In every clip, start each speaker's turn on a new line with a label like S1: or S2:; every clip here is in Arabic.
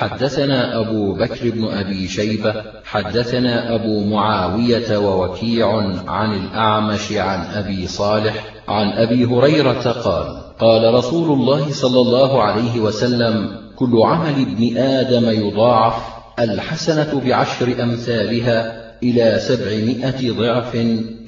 S1: حدثنا أبو بكر بن أبي شيبة حدثنا أبو معاوية ووكيع عن الأعمش عن أبي صالح عن أبي هريرة قال قال رسول الله صلى الله عليه وسلم كل عمل ابن آدم يضاعف الحسنة بعشر أمثالها إلى سبعمائة ضعف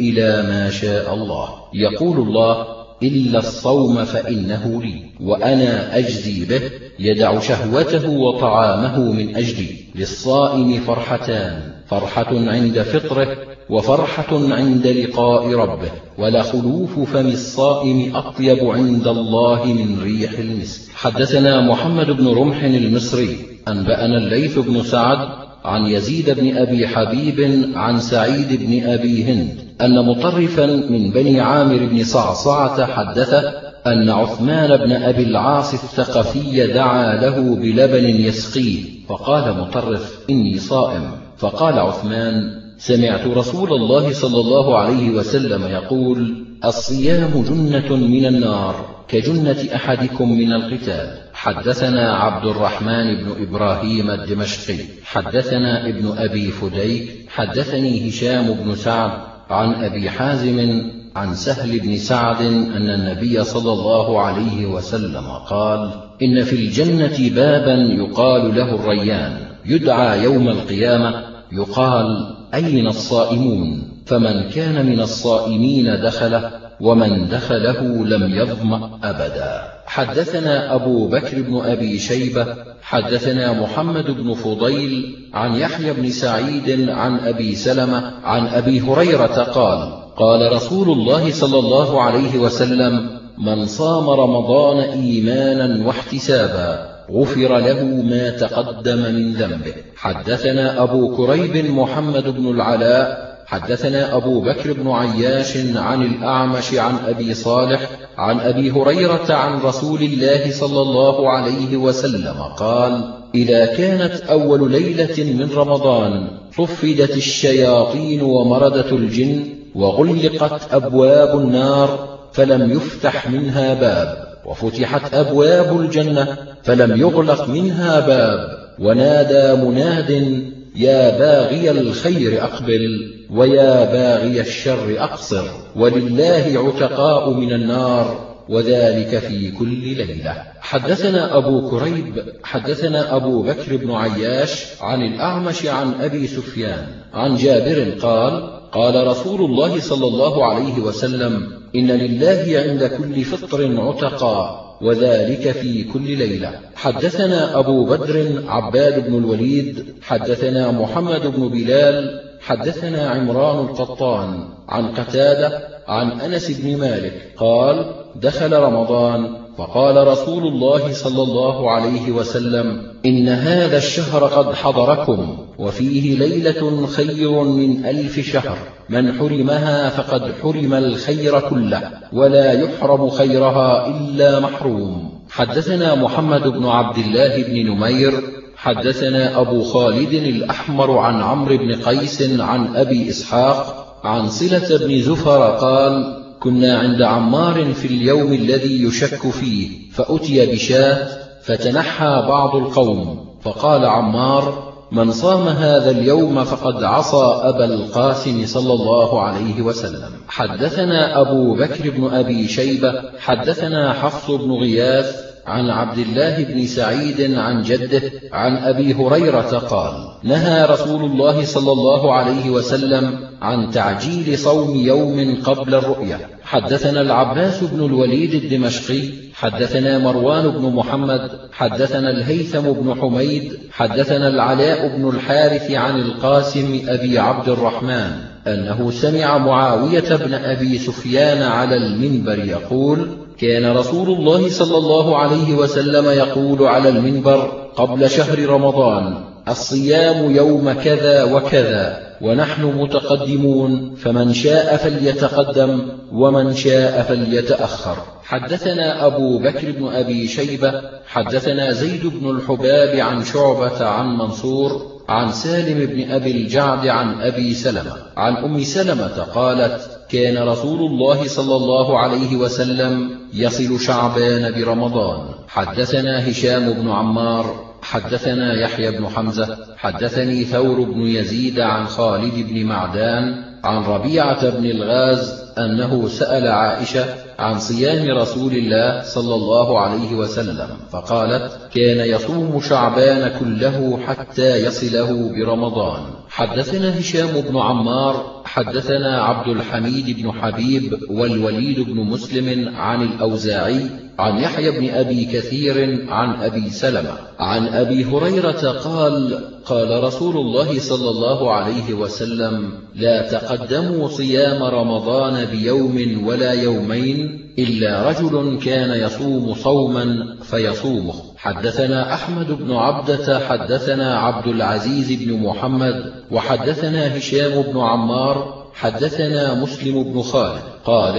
S1: إلى ما شاء الله. يقول الله إلا الصوم فإنه لي وأنا أجزي به يدع شهوته وطعامه من أجلي للصائم فرحتان فرحة عند فطره وفرحة عند لقاء ربه ولخلوف فم الصائم أطيب عند الله من ريح المسك. حدثنا محمد بن رمح المصري أنبأنا الليث بن سعد عن يزيد بن أبي حبيب عن سعيد بن أبي هند أن مطرفا من بني عامر بن صعصعة حدثه أن عثمان بن أبي العاص الثقفي دعا له بلبن يسقيه فقال مطرف إني صائم. فقال عثمان سمعت رسول الله صلى الله عليه وسلم يقول الصيام جنة من النار كجنة أحدكم من القتال. حدثنا عبد الرحمن بن إبراهيم الدمشقي حدثنا ابن أبي فديك حدثني هشام بن سعد عن أبي حازم عن سهل بن سعد أن النبي صلى الله عليه وسلم قال إن في الجنة بابا يقال له الريان يدعى يوم القيامة يقال أين الصائمون فمن كان من الصائمين دخله ومن دخله لم يظمأ أبدا. حدثنا أبو بكر بن أبي شيبة حدثنا محمد بن فضيل عن يحيى بن سعيد عن أبي سلمة عن أبي هريرة قال قال رسول الله صلى الله عليه وسلم من صام رمضان إيمانا واحتسابا غفر له ما تقدم من ذنبه. حدثنا أبو كريب محمد بن العلاء حدثنا أبو بكر بن عياش عن الأعمش عن أبي صالح عن أبي هريرة عن رسول الله صلى الله عليه وسلم قال إذا كانت أول ليلة من رمضان صفدت الشياطين ومردة الجن وغلقت أبواب النار فلم يفتح منها باب وفتحت أبواب الجنة فلم يغلق منها باب ونادى مناد يا باغي الخير أقبل ويا باغي الشر أقصر ولله عتقاء من النار وذلك في كل ليلة. حدثنا أبو كريب حدثنا أبو بكر بن عياش عن الأعمش عن أبي سفيان عن جابر قال قال رسول الله صلى الله عليه وسلم إن لله عند كل فطر عتقا وذلك في كل ليلة. حدثنا أبو بدر عباد بن الوليد حدثنا محمد بن بلال حدثنا عمران القطان عن قتادة عن أنس بن مالك قال دخل رمضان فقال رسول الله صلى الله عليه وسلم إن هذا الشهر قد حضركم وفيه ليلة خير من ألف شهر من حرمها فقد حرم الخير كله ولا يحرم خيرها إلا محروم حدثنا محمد بن عبد الله بن نمير حدثنا أبو خالد الأحمر عن عمرو بن قيس عن أبي إسحاق عن صلة بن زفر قال كنا عند عمار في اليوم الذي يشك فيه فأتي بشاة فتنحى بعض القوم فقال عمار من صام هذا اليوم فقد عصى أبا القاسم صلى الله عليه وسلم. حدثنا أبو بكر بن أبي شيبة حدثنا حفص بن غياث عن عبد الله بن سعيد عن جده عن أبي هريرة قال نهى رسول الله صلى الله عليه وسلم عن تعجيل صوم يوم قبل الرؤية حدثنا العباس بن الوليد الدمشقي حدثنا مروان بن محمد حدثنا الهيثم بن حميد حدثنا العلاء بن الحارث عن القاسم أبي عبد الرحمن أنه سمع معاوية بن أبي سفيان على المنبر يقول كان رسول الله صلى الله عليه وسلم يقول على المنبر قبل شهر رمضان الصيام يوم كذا وكذا ونحن متقدمون فمن شاء فليتقدم ومن شاء فليتأخر. حدثنا أبو بكر بن أبي شيبة حدثنا زيد بن الحباب عن شعبة عن منصور عن سالم بن أبي الجعد عن أبي سلمة عن أم سلمة قالت كان رسول الله صلى الله عليه وسلم يصل شعبان برمضان. حدثنا هشام بن عمار حدثنا يحيى بن حمزة حدثني ثور بن يزيد عن خالد بن معدان عن ربيعة بن الغاز أنه سأل عائشة عن صيام رسول الله صلى الله عليه وسلم فقالت كان يصوم شعبان كله حتى يصله برمضان. حدثنا هشام بن عمار حدثنا عبد الحميد بن حبيب والوليد بن مسلم عن الأوزاعي عن يحيى بن أبي كثير عن أبي سلمة عن أبي هريرة قال قال رسول الله صلى الله عليه وسلم لا تقدموا صيام رمضان بيوم ولا يومين إلا رجل كان يصوم صوما فيصومه. حدثنا أحمد بن عبدة حدثنا عبد العزيز بن محمد وحدثنا هشام بن عمار حدثنا مسلم بن خالد. قال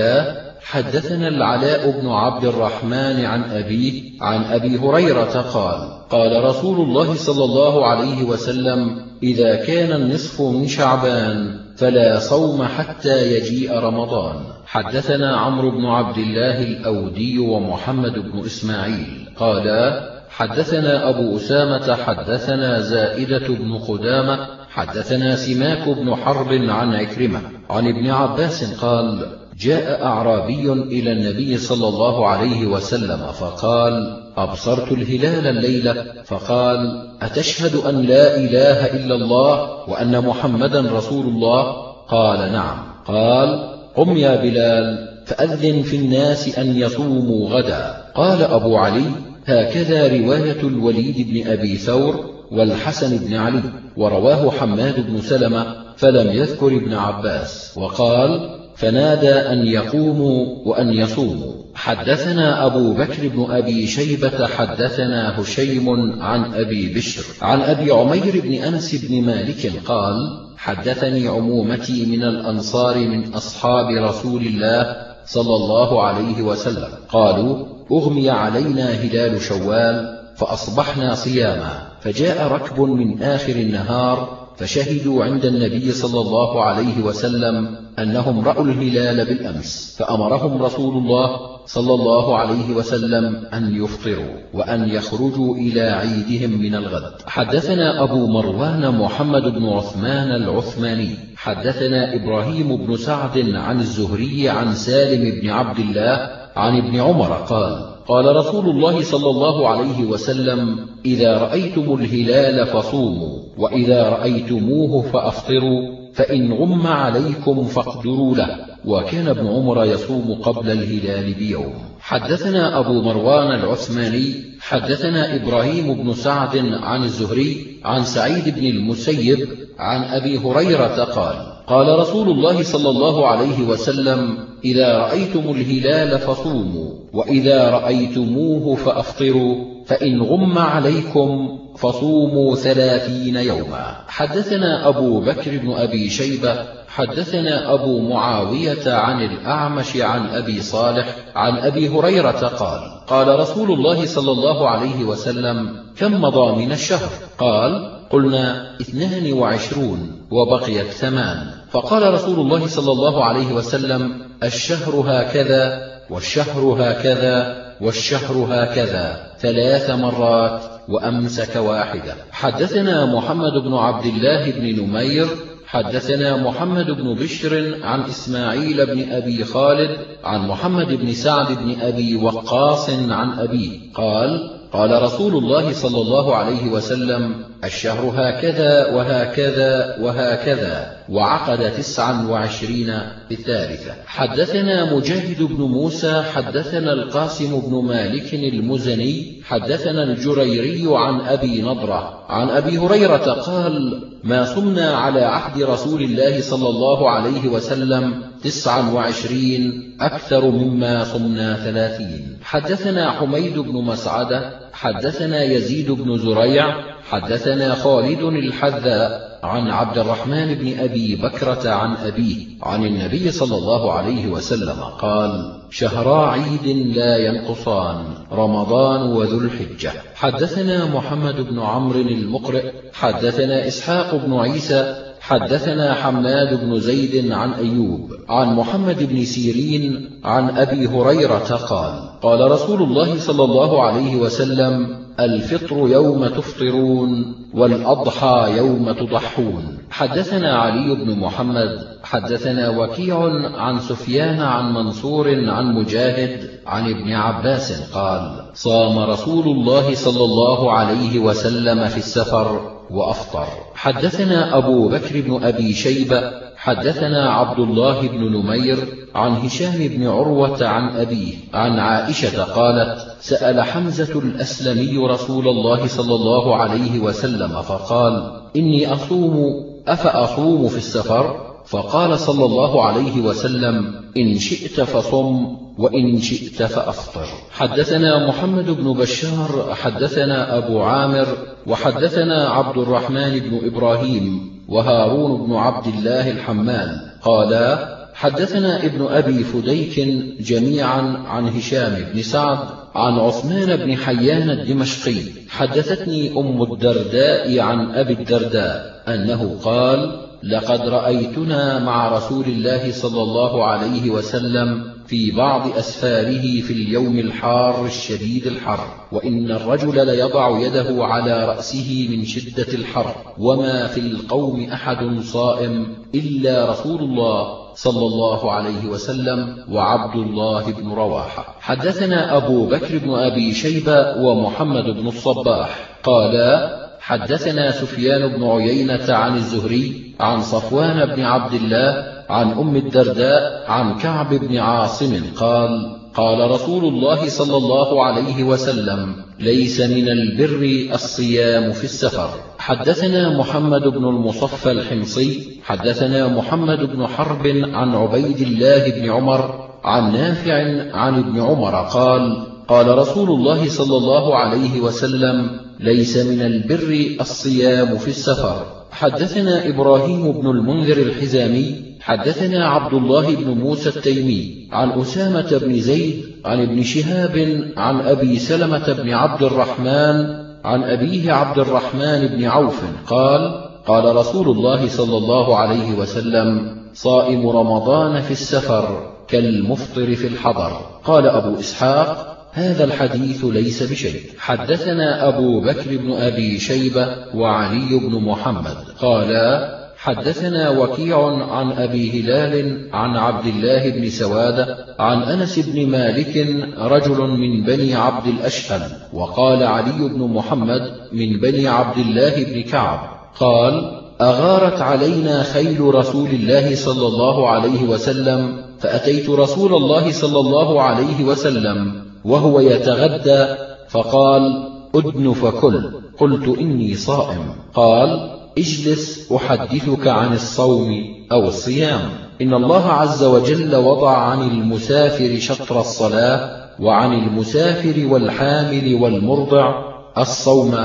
S1: حدثنا العلاء بن عبد الرحمن عن أبيه عن أبي هريرة قال قال رسول الله صلى الله عليه وسلم إذا كان النصف من شعبان فلا صوم حتى يجيء رمضان. حدثنا عمرو بن عبد الله الأودي ومحمد بن إسماعيل. قالا حدثنا أبو أسامة حدثنا زائدة بن قدامة حدثنا سماك بن حرب عن عكرمة عن ابن عباس قال جاء أعرابي إلى النبي صلى الله عليه وسلم فقال أبصرت الهلال الليلة فقال أتشهد أن لا إله إلا الله وأن محمدا رسول الله؟ قال نعم. قال قم يا بلال فأذن في الناس أن يصوموا غدا. قال أبو علي هكذا رواية الوليد بن أبي ثور والحسن بن علي ورواه حماد بن سلمة فلم يذكر ابن عباس. وقال فنادى أن يقوموا وأن يصوموا. حدثنا أبو بكر بن أبي شيبة حدثنا هشيم عن أبي بشر. عن أبي عمير بن أنس بن مالك قال حدثني عمومتي من الأنصار من أصحاب رسول الله صلى الله عليه وسلم. قالوا أغمي علينا هلال شوال فأصبحنا صياما. فجاء ركب من آخر النهار فشهدوا عند النبي صلى الله عليه وسلم أنهم رأوا الهلال بالأمس فأمرهم رسول الله صلى الله عليه وسلم أن يفطروا وأن يخرجوا إلى عيدهم من الغد. حدثنا أبو مروان محمد بن عثمان العثماني حدثنا إبراهيم بن سعد عن الزهري عن سالم بن عبد الله عن ابن عمر قال قال رسول الله صلى الله عليه وسلم إذا رأيتم الهلال فصوموا وإذا رأيتموه فأفطروا فإن غم عليكم فاقدروا له. وكان ابن عمر يصوم قبل الهلال بيوم. حدثنا أبو مروان العثماني حدثنا إبراهيم بن سعد عن الزهري عن سعيد بن المسيب عن أبي هريرة قال قال رسول الله صلى الله عليه وسلم إذا رأيتم الهلال فصوموا وإذا رأيتموه فأفطروا فإن غم عليكم فصوموا ثلاثين يوما. حدثنا أبو بكر بن أبي شيبة حدثنا أبو معاوية عن الأعمش عن أبي صالح عن أبي هريرة قال قال رسول الله صلى الله عليه وسلم كم مضى من الشهر؟ قال قلنا اثنان وعشرون وبقيت ثمان. فقال رسول الله صلى الله عليه وسلم الشهر هكذا والشهر هكذا والشهر هكذا ثلاث مرات وأمسك واحدة. حدثنا محمد بن عبد الله بن نمير حدثنا محمد بن بشر عن إسماعيل بن أبي خالد عن محمد بن سعد بن أبي وقاص عن أبيه قال قال رسول الله صلى الله عليه وسلم الشهر هكذا وهكذا وهكذا وعقد تسعا وعشرين الثالثة حدثنا مجاهد بن موسى حدثنا القاسم بن مالك المزني حدثنا الجريري عن أبي نضرة. عن أبي هريرة قال ما صمنا على عهد رسول الله صلى الله عليه وسلم تسعا وعشرين أكثر مما صمنا ثلاثين. حدثنا حميد بن مسعدة حدثنا يزيد بن زريع حدثنا خالد الحذاء عن عبد الرحمن بن أبي بكرة عن أبيه عن النبي صلى الله عليه وسلم قال شهرا عيد لا ينقصان رمضان وذو الحجة. حدثنا محمد بن عمرو المقرئ حدثنا إسحاق بن عيسى حدثنا حماد بن زيد عن أيوب عن محمد بن سيرين عن أبي هريرة قال قال رسول الله صلى الله عليه وسلم الفطر يوم تفطرون والأضحى يوم تضحون حدثنا علي بن محمد حدثنا وكيع عن سفيان عن منصور عن مجاهد عن ابن عباس قال صام رسول الله صلى الله عليه وسلم في السفر وأفطر. حدثنا أبو بكر بن أبي شيبة حدثنا عبد الله بن نمير عن هشام بن عروة عن أبيه عن عائشة قالت سأل حمزة الأسلمي رسول الله صلى الله عليه وسلم فقال إني أصوم أفأصوم في السفر؟ فقال صلى الله عليه وسلم إن شئت فصم وإن شئت فأفطر. حدثنا محمد بن بشار حدثنا أبو عامر وحدثنا عبد الرحمن بن إبراهيم وهارون بن عبد الله الحمال قالا حدثنا ابن أبي فديك جميعا عن هشام بن سعد عن عثمان بن حيان الدمشقي. حدثتني أم الدرداء عن أبي الدرداء أنه قال لقد رأيتنا مع رسول الله صلى الله عليه وسلم في بعض أسفاره في اليوم الحار الشديد الحر وإن الرجل ليضع يده على رأسه من شدة الحر وما في القوم أحد صائم إلا رسول الله صلى الله عليه وسلم وعبد الله بن رواحة. حدثنا أبو بكر بن أبي شيبة ومحمد بن الصباح قالا حدثنا سفيان بن عيينة عن الزهري عن صفوان بن عبد الله عن أم الدرداء عن كعب بن عاصم قال قال رسول الله صلى الله عليه وسلم ليس من البر الصيام في السفر. حدثنا محمد بن المصفى الحمصي حدثنا محمد بن حرب عن عبيد الله بن عمر عن نافع عن ابن عمر قال قال رسول الله صلى الله عليه وسلم ليس من البر الصيام في السفر. حدثنا إبراهيم بن المنذر الحزامي حدثنا عبد الله بن موسى التيمي عن أسامة بن زيد عن ابن شهاب عن أبي سلمة بن عبد الرحمن عن أبيه عبد الرحمن بن عوف قال قال رسول الله صلى الله عليه وسلم صائم رمضان في السفر كالمفطر في الحضر. قال أبو إسحاق هذا الحديث ليس بشيء. حدثنا أبو بكر بن أبي شيبة وعلي بن محمد. قالا حدثنا وكيع عن أبي هلال عن عبد الله بن سوادة عن أنس بن مالك رجل من بني عبد الأشهل وقال علي بن محمد من بني عبد الله بن كعب قال أغارت علينا خيل رسول الله صلى الله عليه وسلم فأتيت رسول الله صلى الله عليه وسلم وهو يتغدى فقال أدن فكل قلت إني صائم. قال اجلس أحدثك عن الصوم أو الصيام. إن الله عز وجل وضع عن المسافر شطر الصلاة وعن المسافر والحامل والمرضع الصوم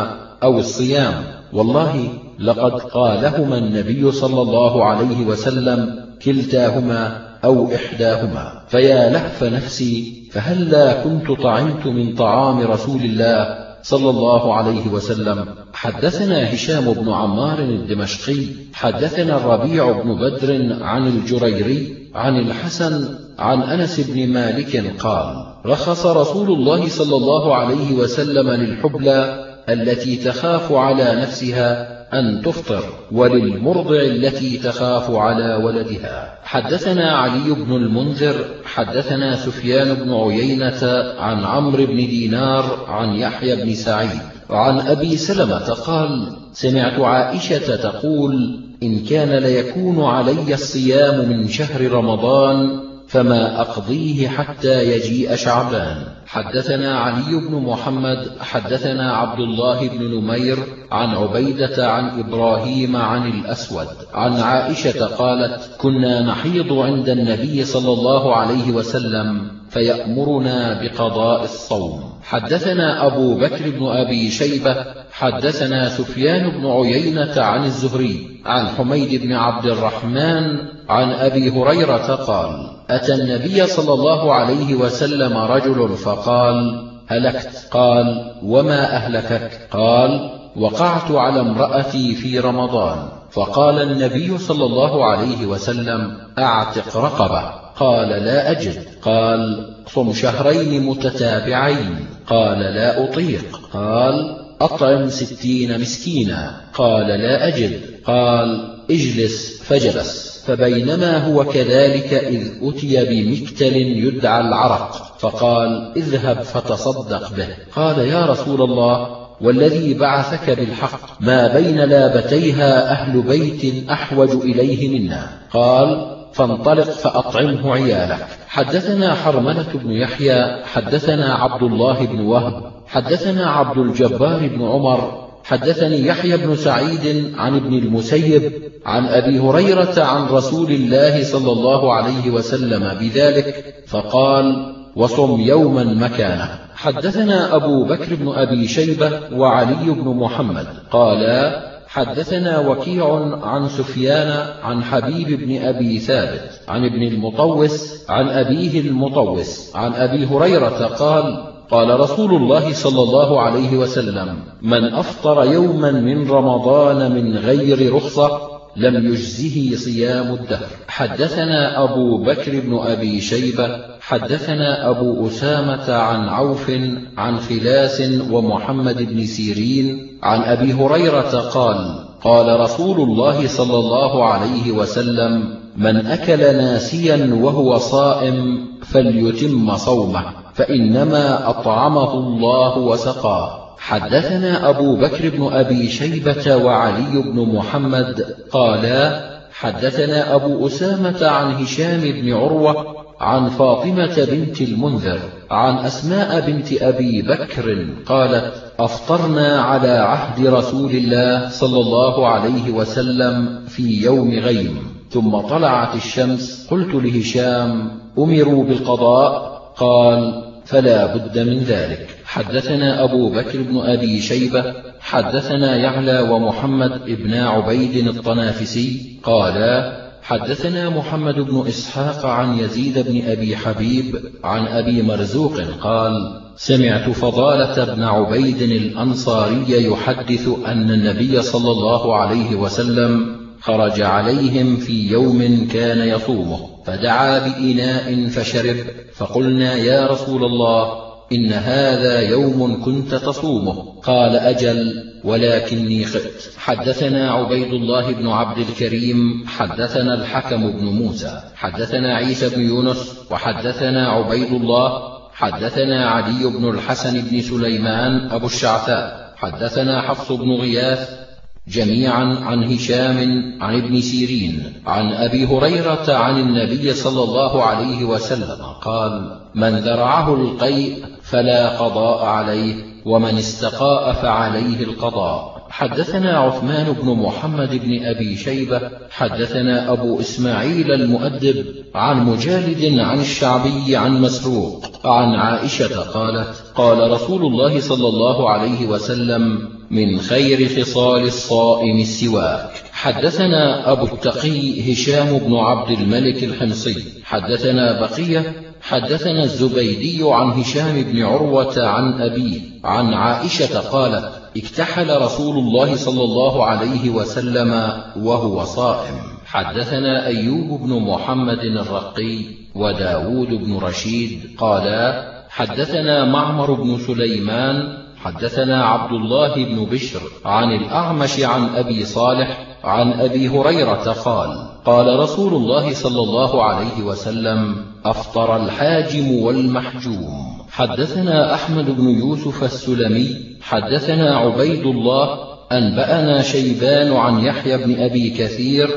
S1: أو الصيام. والله لقد قالهما النبي صلى الله عليه وسلم كلتاهما أو إحداهما. فيا لهف نفسي فهلا كنت طعمت من طعام رسول الله صلى الله عليه وسلم؟ حدثنا هشام بن عمار الدمشقي حدثنا الربيع بن بدر عن الجريري عن الحسن عن أنس بن مالك قال رخص رسول الله صلى الله عليه وسلم للحبلى التي تخاف على نفسها أن تفطر وللمرضع التي تخاف على ولدها. حدثنا علي بن المنذر حدثنا سفيان بن عيينة عن عمرو بن دينار عن يحيى بن سعيد عن أبي سلمة قال سمعت عائشة تقول إن كان ليكون علي الصيام من شهر رمضان فما أقضيه حتى يجيء شعبان. حدثنا علي بن محمد حدثنا عبد الله بن نمير عن عبيدة عن إبراهيم عن الأسود عن عائشة قالت كنا نحيض عند النبي صلى الله عليه وسلم فيأمرنا بقضاء الصوم. حدثنا أبو بكر بن أبي شيبة حدثنا سفيان بن عيينة عن الزهري عن حميد بن عبد الرحمن عن أبي هريرة قال أتى النبي صلى الله عليه وسلم رجل فقال هلكت. قال وما أهلكك؟ قال وقعت على امرأتي في رمضان. فقال النبي صلى الله عليه وسلم أعتق رقبة. قال لا أجد. قال صم شهرين متتابعين. قال لا أطيق. قال أطعم ستين مسكينا. قال لا أجد. قال اجلس فجلس. فبينما هو كذلك إذ أتي بمكتل يدعى العرق فقال اذهب فتصدق به. قال يا رسول الله والذي بعثك بالحق ما بين لابتيها أهل بيت أحوج إليه منا. قال فانطلق فأطعمه عيالك. حدثنا حرملة بن يحيى حدثنا عبد الله بن وهب حدثنا عبد الجبار بن عمر حدثني يحيى بن سعيد عن ابن المسيب عن أبي هريرة عن رسول الله صلى الله عليه وسلم بذلك فقال وصم يوما مكانه. حدثنا أبو بكر بن أبي شيبة وعلي بن محمد قالا حدثنا وكيع عن سفيان عن حبيب بن أبي ثابت عن ابن المطوس عن أبيه المطوس عن أبي هريرة قال قال رسول الله صلى الله عليه وسلم من أفطر يوما من رمضان من غير رخصة لم يجزه صيام الدهر. حدثنا أبو بكر بن أبي شيبة حدثنا أبو أسامة عن عوف عن خلاس ومحمد بن سيرين عن أبي هريرة قال قال رسول الله صلى الله عليه وسلم من أكل ناسيا وهو صائم فليتم صومه. فإنما أطعمه الله وسقاه حدثنا أبو بكر بن أبي شيبة وعلي بن محمد قالا حدثنا أبو أسامة عن هشام بن عروة عن فاطمة بنت المنذر عن أسماء بنت أبي بكر قالت أفطرنا على عهد رسول الله صلى الله عليه وسلم في يوم غيم ثم طلعت الشمس قلت لهشام أمروا بالقضاء؟ قال فلا بد من ذلك. حدثنا أبو بكر بن أبي شيبة حدثنا يعلى ومحمد ابن عبيد الطنافسي قالا حدثنا محمد بن إسحاق عن يزيد بن أبي حبيب عن أبي مرزوق قال سمعت فضالة بن عبيد الأنصاري يحدث أن النبي صلى الله عليه وسلم خرج عليهم في يوم كان يصومه. فدعا بإناء فشرب فقلنا يا رسول الله إن هذا يوم كنت تصومه. قال أجل ولكني خئت حدثنا عبيد الله بن عبد الكريم حدثنا الحكم بن موسى حدثنا عيسى بن يونس وحدثنا عبيد الله حدثنا علي بن الحسن بن سليمان أبو الشعثاء حدثنا حفص بن غياث جميعا عن هشام عن ابن سيرين عن أبي هريرة عن النبي صلى الله عليه وسلم قال من ذرعه القيء فلا قضاء عليه ومن استقاء فعليه القضاء. حدثنا عثمان بن محمد بن أبي شيبة حدثنا أبو إسماعيل المؤدب عن مجالد عن الشعبي عن مسروق عن عائشة قالت قال رسول الله صلى الله عليه وسلم من خير خصال الصائم السواك. حدثنا أبو التقي هشام بن عبد الملك الحمصي. حدثنا بقية. حدثنا الزبيدي عن هشام بن عروة عن أبيه. عن عائشة قالت اكتحل رسول الله صلى الله عليه وسلم وهو صائم. حدثنا أيوب بن محمد الرقي وداود بن رشيد قالا حدثنا معمر بن سليمان حدثنا عبد الله بن بشر عن الأعمش عن أبي صالح عن أبي هريرة قال قال رسول الله صلى الله عليه وسلم أفطر الحاجم والمحجوم. حدثنا أحمد بن يوسف السلمي. حدثنا عبيد الله. أنبأنا شيبان عن يحيى بن أبي كثير.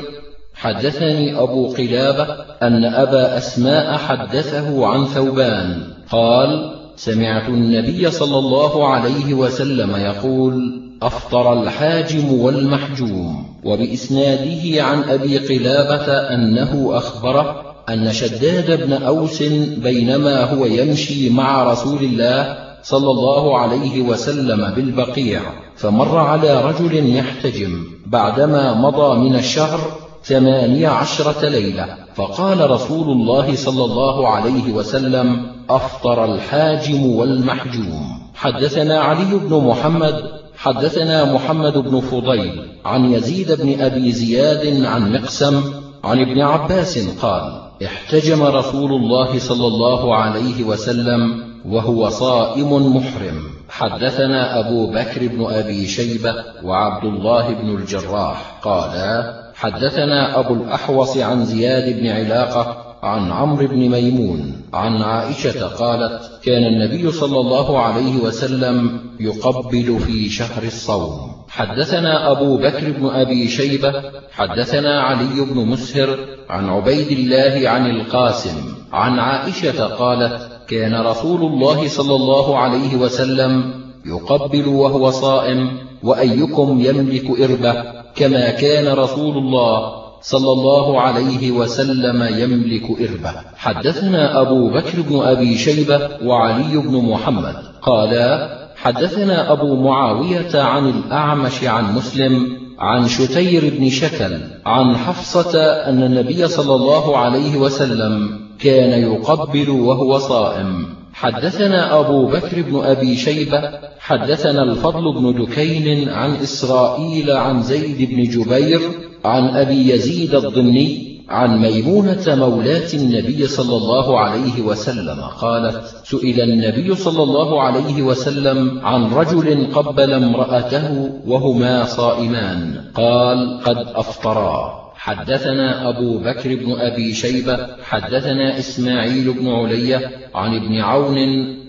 S1: حدثني أبو قلابة أن أبا أسماء حدثه عن ثوبان. قال سمعت النبي صلى الله عليه وسلم يقول أفطر الحاجم والمحجوم وبإسناده عن أبي قلابة أنه أخبره أن شداد بن أوس بينما هو يمشي مع رسول الله صلى الله عليه وسلم بالبقيع فمر على رجل يحتجم بعدما مضى من الشهر ثمانية عشرة ليلة فقال رسول الله صلى الله عليه وسلم أفطر الحاجم والمحجوم. حدثنا علي بن محمد حدثنا محمد بن فضيل عن يزيد بن أبي زياد عن مقسم عن ابن عباس قال احتجم رسول الله صلى الله عليه وسلم وهو صائم محرم. حدثنا أبو بكر بن أبي شيبة وعبد الله بن الجراح قالا حدثنا أبو الأحوص عن زياد بن علاقة عن عمرو بن ميمون عن عائشة قالت كان النبي صلى الله عليه وسلم يقبل في شهر الصوم. حدثنا أبو بكر بن أبي شيبة حدثنا علي بن مسهر عن عبيد الله عن القاسم عن عائشة قالت كان رسول الله صلى الله عليه وسلم يقبل وهو صائم وأيكم يملك إربة كما كان رسول الله صلى الله عليه وسلم يملك إربة. حدثنا أبو بكر بن أبي شيبة وعلي بن محمد. قالا حدثنا أبو معاوية عن الأعمش عن مسلم عن شتير بن شكل عن حفصة أن النبي صلى الله عليه وسلم كان يقبل وهو صائم. حدثنا أبو بكر بن أبي شيبة. حدثنا الفضل بن دكين عن إسرائيل عن زيد بن جبير عن أبي يزيد الضمني عن ميمونة مولاة النبي صلى الله عليه وسلم قالت سئل النبي صلى الله عليه وسلم عن رجل قبل امرأته وهما صائمان قال قد أفطرا. حدثنا أبو بكر بن أبي شيبة حدثنا إسماعيل بن علية عن ابن عون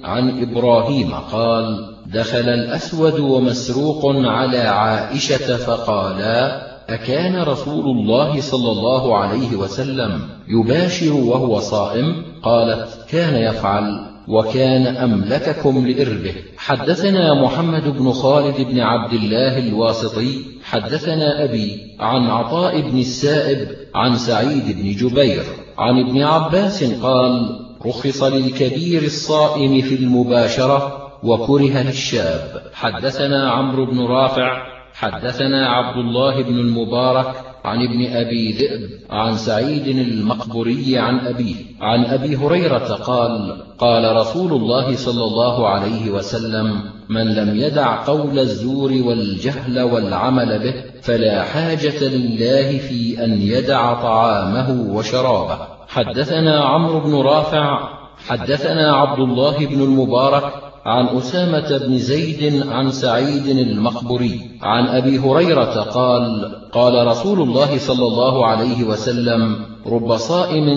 S1: عن إبراهيم قال دخل الأسود ومسروق على عائشة فقالا أكان رسول الله صلى الله عليه وسلم يباشر وهو صائم؟ قالت كان يفعل وكان أملككم لإربه. حدثنا محمد بن خالد بن عبد الله الواسطي حدثنا أبي عن عطاء بن السائب عن سعيد بن جبير عن ابن عباس قال رخص للكبير الصائم في المباشرة وكره للشاب. حدثنا عمرو بن رافع حدثنا عبد الله بن المبارك عن ابن أبي ذئب عن سعيد المقبري عن أبيه عن أبي هريرة قال قال رسول الله صلى الله عليه وسلم من لم يدع قول الزور والجهل والعمل به فلا حاجة لله في أن يدع طعامه وشرابه. حدثنا عمرو بن رافع حدثنا عبد الله بن المبارك عن أسامة بن زيد عن سعيد المقبري عن أبي هريرة قال قال رسول الله صلى الله عليه وسلم رب صائم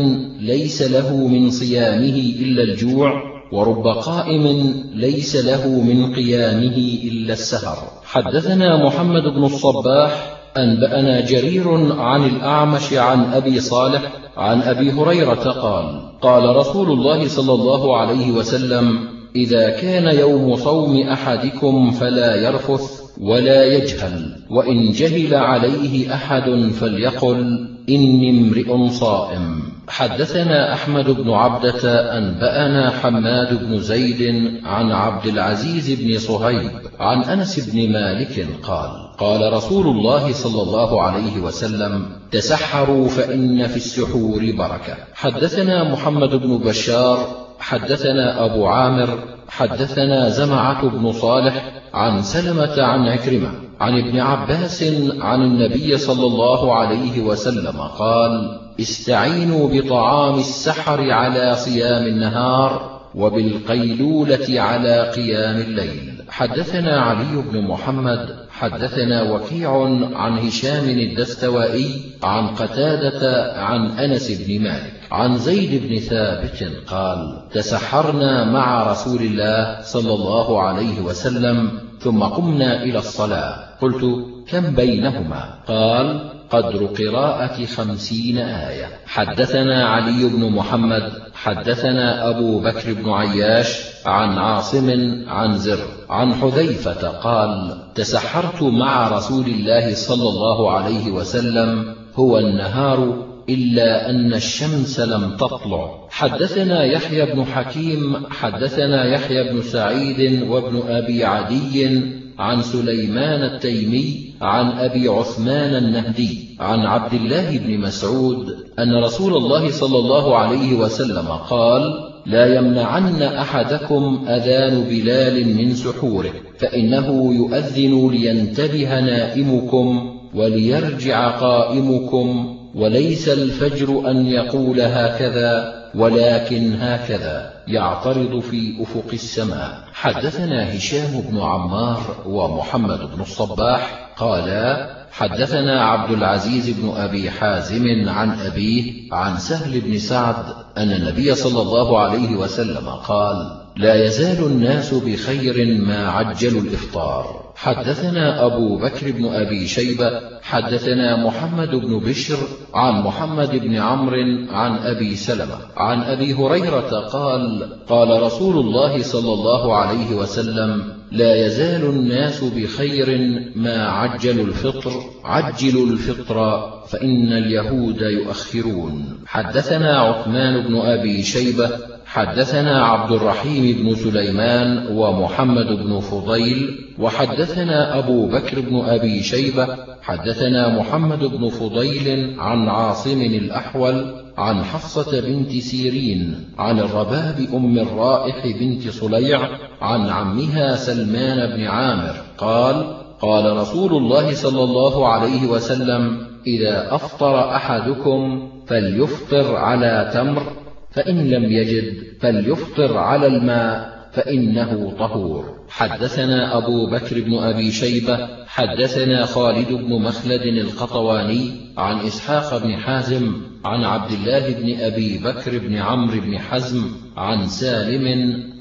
S1: ليس له من صيامه إلا الجوع ورب قائم ليس له من قيامه إلا السهر. حدثنا محمد بن الصباح أنبأنا جرير عن الأعمش عن أبي صالح عن أبي هريرة قال قال رسول الله صلى الله عليه وسلم إذا كان يوم صوم أحدكم فلا يرفث ولا يجهل وإن جهل عليه أحد فليقل إني امرئ صائم. حدثنا أحمد بن عبدة أنبأنا حماد بن زيد عن عبد العزيز بن صهيب عن أنس بن مالك قال قال رسول الله صلى الله عليه وسلم تسحروا فإن في السحور بركة. حدثنا محمد بن بشار حدثنا أبو عامر حدثنا زمعة بن صالح عن سلمة عن عكرمة عن ابن عباس عن النبي صلى الله عليه وسلم قال استعينوا بطعام السحر على صيام النهار وبالقيلولة على قيام الليل. حدثنا علي بن محمد حدثنا وكيع عن هشام الدستوائي عن قتادة عن أنس بن مالك عن زيد بن ثابت قال تسحرنا مع رسول الله صلى الله عليه وسلم ثم قمنا إلى الصلاة. قلت كم بينهما؟ قال قدر قراءة خمسين آية. حدثنا علي بن محمد حدثنا أبو بكر بن عياش عن عاصم عن زر عن حذيفة قال تسحرت مع رسول الله صلى الله عليه وسلم هو النهار إلا أن الشمس لم تطلع. حدثنا يحيى بن حكيم حدثنا يحيى بن سعيد وابن أبي عدي عن سليمان التيمي عن أبي عثمان النهدي عن عبد الله بن مسعود أن رسول الله صلى الله عليه وسلم قال لا يمنعن أحدكم أذان بلال من سحوره فإنه يؤذن لينتبه نائمكم وليرجع قائمكم وليس الفجر أن يقول هكذا ولكن هكذا. يعترض في أفق السماء. حدثنا هشام بن عمار ومحمد بن الصباح قالا حدثنا عبد العزيز بن أبي حازم عن أبيه عن سهل بن سعد أن النبي صلى الله عليه وسلم قال لا يزال الناس بخير ما عجلوا الإفطار. حدثنا أبو بكر بن أبي شيبة حدثنا محمد بن بشر عن محمد بن عمرو عن أبي سلمة. عن أبي هريرة قال قال رسول الله صلى الله عليه وسلم لا يزال الناس بخير ما عجلوا الفطر عجلوا الفطر فإن اليهود يؤخرون. حدثنا عثمان بن أبي شيبة حدثنا عبد الرحيم بن سليمان ومحمد بن فضيل وحدثنا أبو بكر بن أبي شيبة حدثنا محمد بن فضيل عن عاصم الأحول عن حفصة بنت سيرين عن الرباب أم الرائح بنت صليع عن عمها سلمان بن عامر قال قال رسول الله صلى الله عليه وسلم إذا أفطر أحدكم فليفطر على تمر فإن لم يجد فليفطر على الماء فإنه طهور. حدثنا أبو بكر بن أبي شيبة حدثنا خالد بن مخلد القطواني عن إسحاق بن حازم عن عبد الله بن أبي بكر بن عمرو بن حزم عن سالم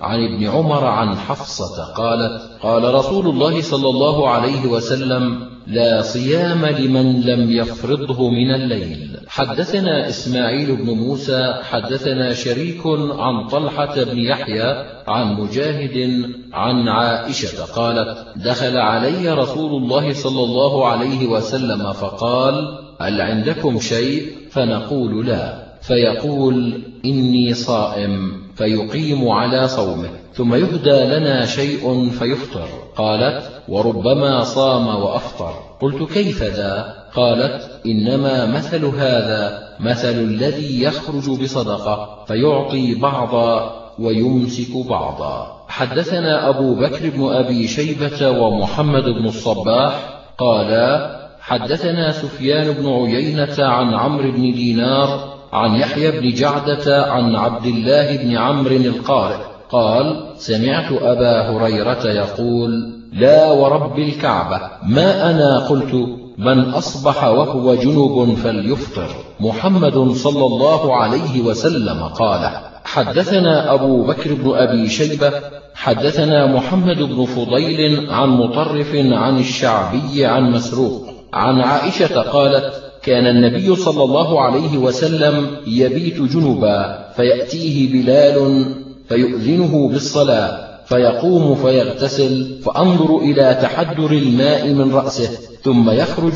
S1: عن ابن عمر عن حفصة قالت قال رسول الله صلى الله عليه وسلم لا صيام لمن لم يفرضه من الليل. حدثنا إسماعيل بن موسى حدثنا شريك عن طلحة بن يحيى عن مجاهد عن عائشة قالت دخل علي رسول الله صلى الله عليه وسلم فقال هل عندكم شيء؟ فنقول لا. فيقول إني صائم. فيقيم على صومه. ثم يهدى لنا شيء فيفطر. قالت وربما صام وأفطر. قلت كيف ذا؟ قالت إنما مثل هذا مثل الذي يخرج بصدقة فيعطي بعضا ويمسك بعضا. حدثنا أبو بكر بن أبي شيبة ومحمد بن الصباح قالا حدثنا سفيان بن عيينة عن عمرو بن دينار عن يحيى بن جعدة عن عبد الله بن عمرو القارئ. قال سمعت أبا هريرة يقول لا ورب الكعبة. ما أنا؟ قلت من أصبح وهو جنب فليفطر. محمد صلى الله عليه وسلم قال حدثنا أبو بكر بن أبي شيبة حدثنا محمد بن فضيل عن مطرف عن الشعبي عن مسروق. عن عائشة قالت كان النبي صلى الله عليه وسلم يبيت جنبا فيأتيه بلال فيؤذنه بالصلاة فيقوم فيغتسل فأنظر إلى تحدر الماء من رأسه ثم يخرج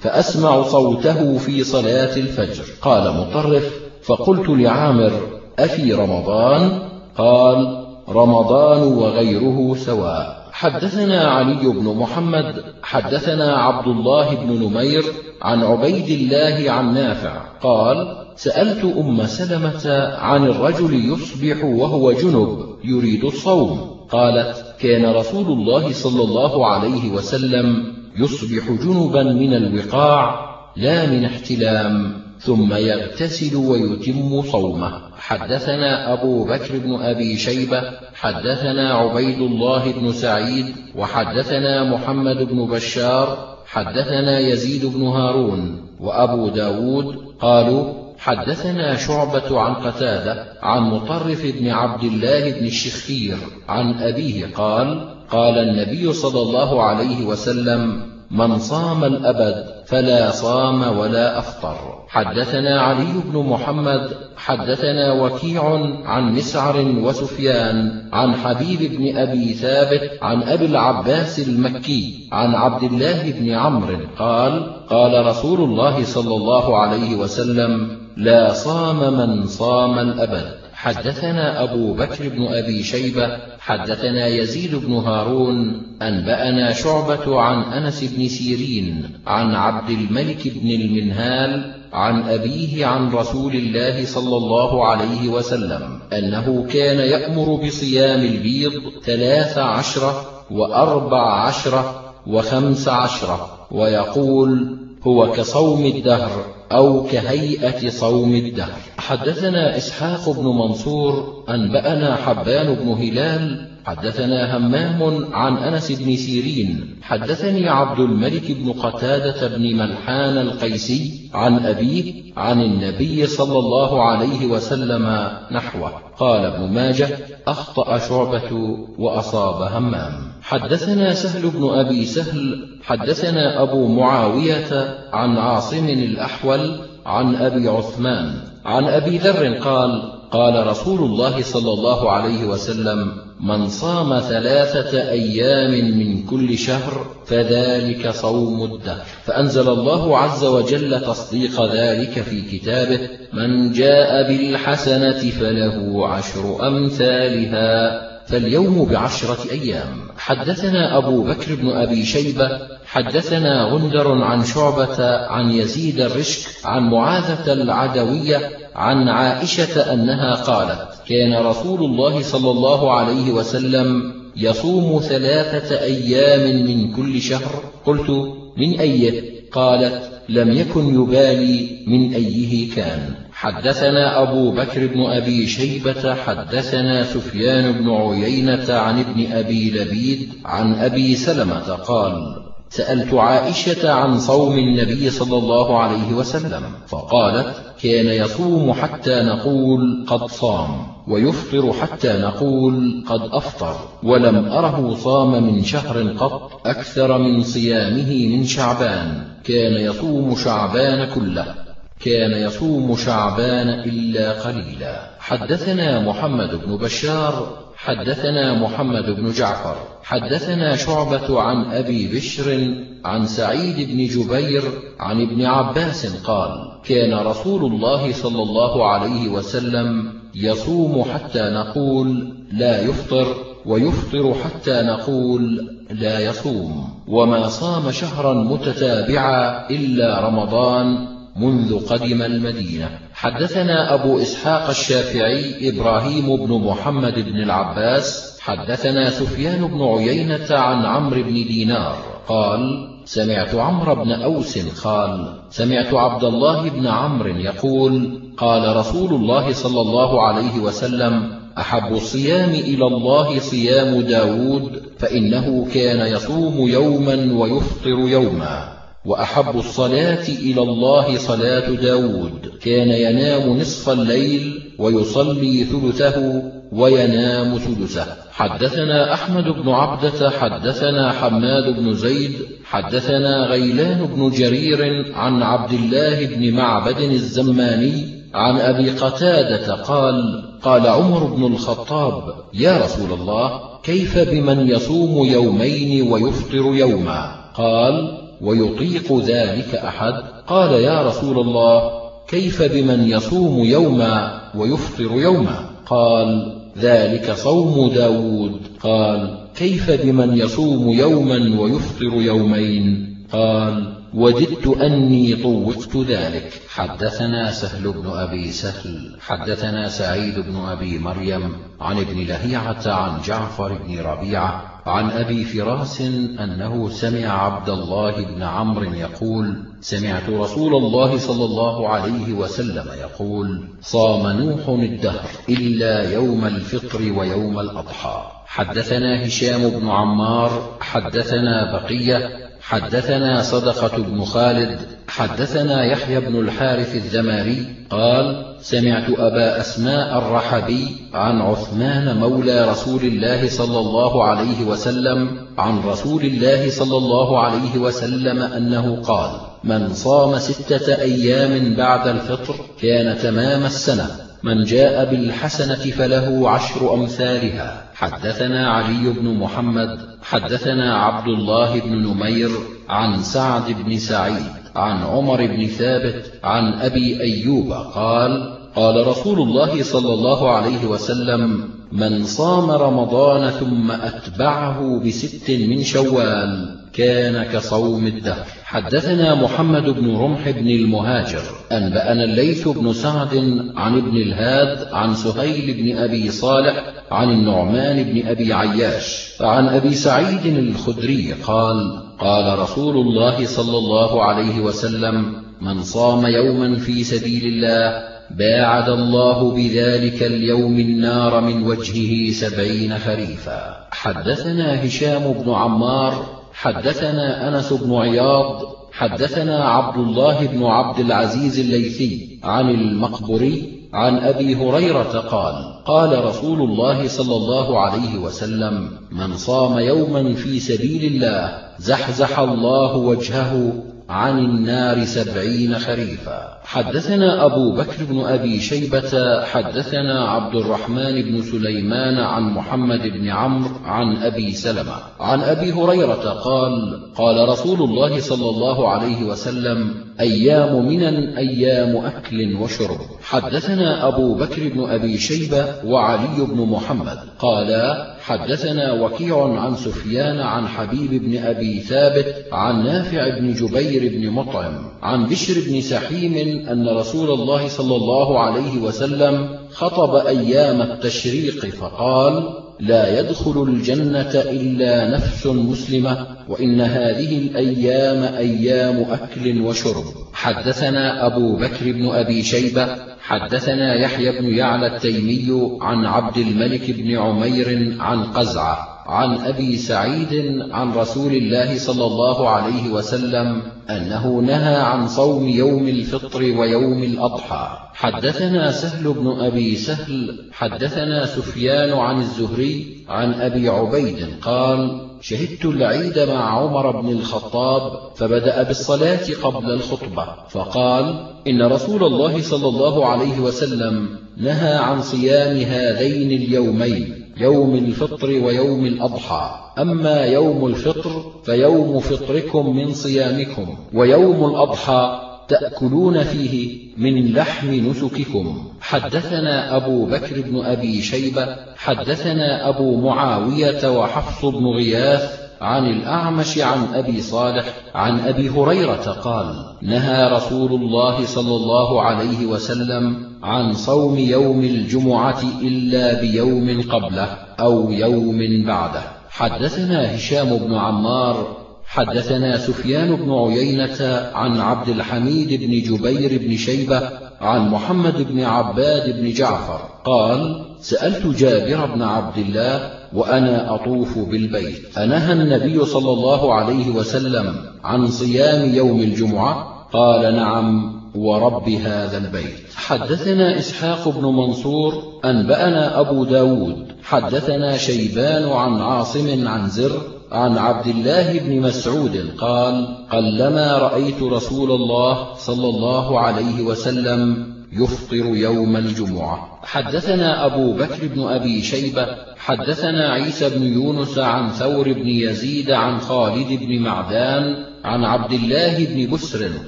S1: فأسمع صوته في صلاة الفجر. قال مطرف فقلت لعامر أفي رمضان؟ قال رمضان وغيره سواء. حدثنا علي بن محمد حدثنا عبد الله بن نمير عن عبيد الله عن نافع قال سألت أم سلمة عن الرجل يصبح وهو جنب يريد الصوم. قالت كان رسول الله صلى الله عليه وسلم يصبح جنبا من الوقاع لا من احتلام ثم يغتسل ويتم صومه. حدثنا أبو بكر بن أبي شيبة حدثنا عبيد الله بن سعيد وحدثنا محمد بن بشار حدثنا يزيد بن هارون وأبو داود قالوا حدثنا شعبة عن قتادة عن مطرف بن عبد الله بن الشخير عن أبيه قال قال النبي صلى الله عليه وسلم من صام الأبد فلا صام ولا أفطر. حدثنا علي بن محمد حدثنا وكيع عن مسعر وسفيان عن حبيب بن أبي ثابت عن أبي العباس المكي عن عبد الله بن عمرو قال قال رسول الله صلى الله عليه وسلم لا صام من صام الأبد. حدثنا أبو بكر بن أبي شيبة حدثنا يزيد بن هارون أنبأنا شعبة عن أنس بن سيرين عن عبد الملك بن المنهال عن أبيه عن رسول الله صلى الله عليه وسلم أنه كان يأمر بصيام البيض ثلاث عشرة وأربع عشرة وخمس عشرة ويقول هو كصوم الدهر أو كهيئة صوم الدهر. حدثنا إسحاق بن منصور أنبأنا حبان بن هلال حدثنا همام عن أنس بن سيرين حدثني عبد الملك بن قتادة بن ملحان القيسي عن أبيه عن النبي صلى الله عليه وسلم نحوه. قال ابن ماجه أخطأ شعبة وأصاب همام. حدثنا سهل بن أبي سهل حدثنا أبو معاوية عن عاصم الأحول عن أبي عثمان عن أبي ذر قال قال رسول الله صلى الله عليه وسلم من صام ثلاثة أيام من كل شهر فذلك صوم الدهر. فأنزل الله عز وجل تصديق ذلك في كتابه من جاء بالحسنة فله عشر أمثالها فاليوم بعشرة أيام. حدثنا أبو بكر بن أبي شيبة حدثنا غندر عن شعبة عن يزيد الرشك عن معاذة العدوية عن عائشة أنها قالت كان رسول الله صلى الله عليه وسلم يصوم ثلاثة أيام من كل شهر. قلت من أيه؟ قالت لم يكن يبالي من أيه كان. حدثنا أبو بكر بن أبي شيبة حدثنا سفيان بن عيينة عن ابن أبي لبيد عن أبي سلمة قال سألت عائشة عن صوم النبي صلى الله عليه وسلم فقالت كان يصوم حتى نقول قد صام ويفطر حتى نقول قد أفطر ولم أره صام من شهر قط أكثر من صيامه من شعبان كان يصوم شعبان كله. كان يصوم شعبان إلا قليلا. حدثنا محمد بن بشار حدثنا محمد بن جعفر حدثنا شعبة عن أبي بشر عن سعيد بن جبير عن ابن عباس قال كان رسول الله صلى الله عليه وسلم يصوم حتى نقول لا يفطر ويفطر حتى نقول لا يصوم. وما صام شهرا متتابعا إلا رمضان منذ قدم المدينة. حدثنا أبو إسحاق الشافعي إبراهيم بن محمد بن العباس حدثنا سفيان بن عيينة عن عمرو بن دينار قال سمعت عمرو بن أوس قال سمعت عبد الله بن عمرو يقول قال رسول الله صلى الله عليه وسلم أحب الصيام إلى الله صيام داود فإنه كان يصوم يوما ويفطر يوما. وأحب الصلاة إلى الله صلاة داود. كان ينام نصف الليل ويصلي ثلثه وينام ثلثه. حدثنا أحمد بن عبدة حدثنا حماد بن زيد حدثنا غيلان بن جرير عن عبد الله بن معبد الزماني عن أبي قتادة قال قال عمر بن الخطاب يا رسول الله كيف بمن يصوم يومين ويفطر يوما؟ قال ويطيق ذلك أحد؟ قال يا رسول الله كيف بمن يصوم يوما ويفطر يوما؟ قال ذلك صوم داود. قال كيف بمن يصوم يوما ويفطر يومين؟ قال وددت أني طوقت ذلك. حدثنا سهل بن أبي سهل حدثنا سعيد بن أبي مريم عن ابن لهيعة عن جعفر بن ربيعة عن أبي فراس أنه سمع عبد الله بن عمرو يقول سمعت رسول الله صلى الله عليه وسلم يقول صام نوح الدهر إلا يوم الفطر ويوم الأضحى. حدثنا هشام بن عمار حدثنا بقية حدثنا صدقة بن خالد حدثنا يحيى بن الحارث الزماري قال سمعت أبا أسماء الرحبي عن عثمان مولى رسول الله صلى الله عليه وسلم عن رسول الله صلى الله عليه وسلم أنه قال من صام ستة أيام بعد الفطر كان تمام السنة. من جاء بالحسنة فله عشر أمثالها. حدثنا علي بن محمد حدثنا عبد الله بن نمير عن سعد بن سعيد عن عمر بن ثابت عن أبي أيوب قال قال رسول الله صلى الله عليه وسلم من صام رمضان ثم أتبعه بست من شوال كان كصوم الدهر. حدثنا محمد بن رمح بن المهاجر أنبأنا الليث بن سعد عن ابن الهاد عن سهيل بن أبي صالح عن النعمان بن أبي عياش عن أبي سعيد الخدري قال قال رسول الله صلى الله عليه وسلم من صام يوما في سبيل الله باعد الله بذلك اليوم النار من وجهه سبعين خريفا. حدثنا هشام بن عمار حدثنا أنس بن عياض حدثنا عبد الله بن عبد العزيز الليثي عن المقبري عن أبي هريرة قال قال رسول الله صلى الله عليه وسلم من صام يوما في سبيل الله زحزح الله وجهه عن النار سبعين خريفا. حدثنا أبو بكر بن أبي شيبة حدثنا عبد الرحمن بن سليمان عن محمد بن عمرو عن أبي سلمة. عن أبي هريرة قال قال رسول الله صلى الله عليه وسلم أيام منن أيام أكل وشرب. حدثنا أبو بكر بن أبي شيبة وعلي بن محمد. قالا حدثنا وكيع عن سفيان عن حبيب بن أبي ثابت عن نافع بن جبير بن مطعم عن بشر بن سحيم أن رسول الله صلى الله عليه وسلم خطب أيام التشريق فقال لا يدخل الجنة إلا نفس مسلمة وإن هذه الأيام أيام أكل وشرب. حدثنا أبو بكر بن أبي شيبة حدثنا يحيى بن يعلى التيمي عن عبد الملك بن عمير عن قزعة. عن أبي سعيد عن رسول الله صلى الله عليه وسلم أنه نهى عن صوم يوم الفطر ويوم الأضحى. حدثنا سهل بن أبي سهل حدثنا سفيان عن الزهري عن أبي عبيد قال شهدت العيد مع عمر بن الخطاب فبدأ بالصلاة قبل الخطبة فقال إن رسول الله صلى الله عليه وسلم نهى عن صيام هذين اليومين يوم الفطر ويوم الأضحى. أما يوم الفطر فيوم فطركم من صيامكم ويوم الأضحى تأكلون فيه من لحم نسككم. حدثنا أبو بكر بن أبي شيبة حدثنا أبو معاوية وحفص بن غياث عن الأعمش عن أبي صالح عن أبي هريرة قال نهى رسول الله صلى الله عليه وسلم عن صوم يوم الجمعة إلا بيوم قبله أو يوم بعده. حدثنا هشام بن عمار حدثنا سفيان بن عيينة عن عبد الحميد بن جبير بن شيبة عن محمد بن عباد بن جعفر قال سألت جابر بن عبد الله وأنا أطوف بالبيت. أنهى النبي صلى الله عليه وسلم عن صيام يوم الجمعة قال نعم ورب هذا البيت. حدثنا إسحاق بن منصور أنبأنا أبو داود. حدثنا شيبان عن عاصم عن زر عن عبد الله بن مسعود قال قلما رأيت رسول الله صلى الله عليه وسلم يفطر يوم الجمعة. حدثنا أبو بكر بن أبي شيبة حدثنا عيسى بن يونس عن ثور بن يزيد عن خالد بن معدان عن عبد الله بن بسر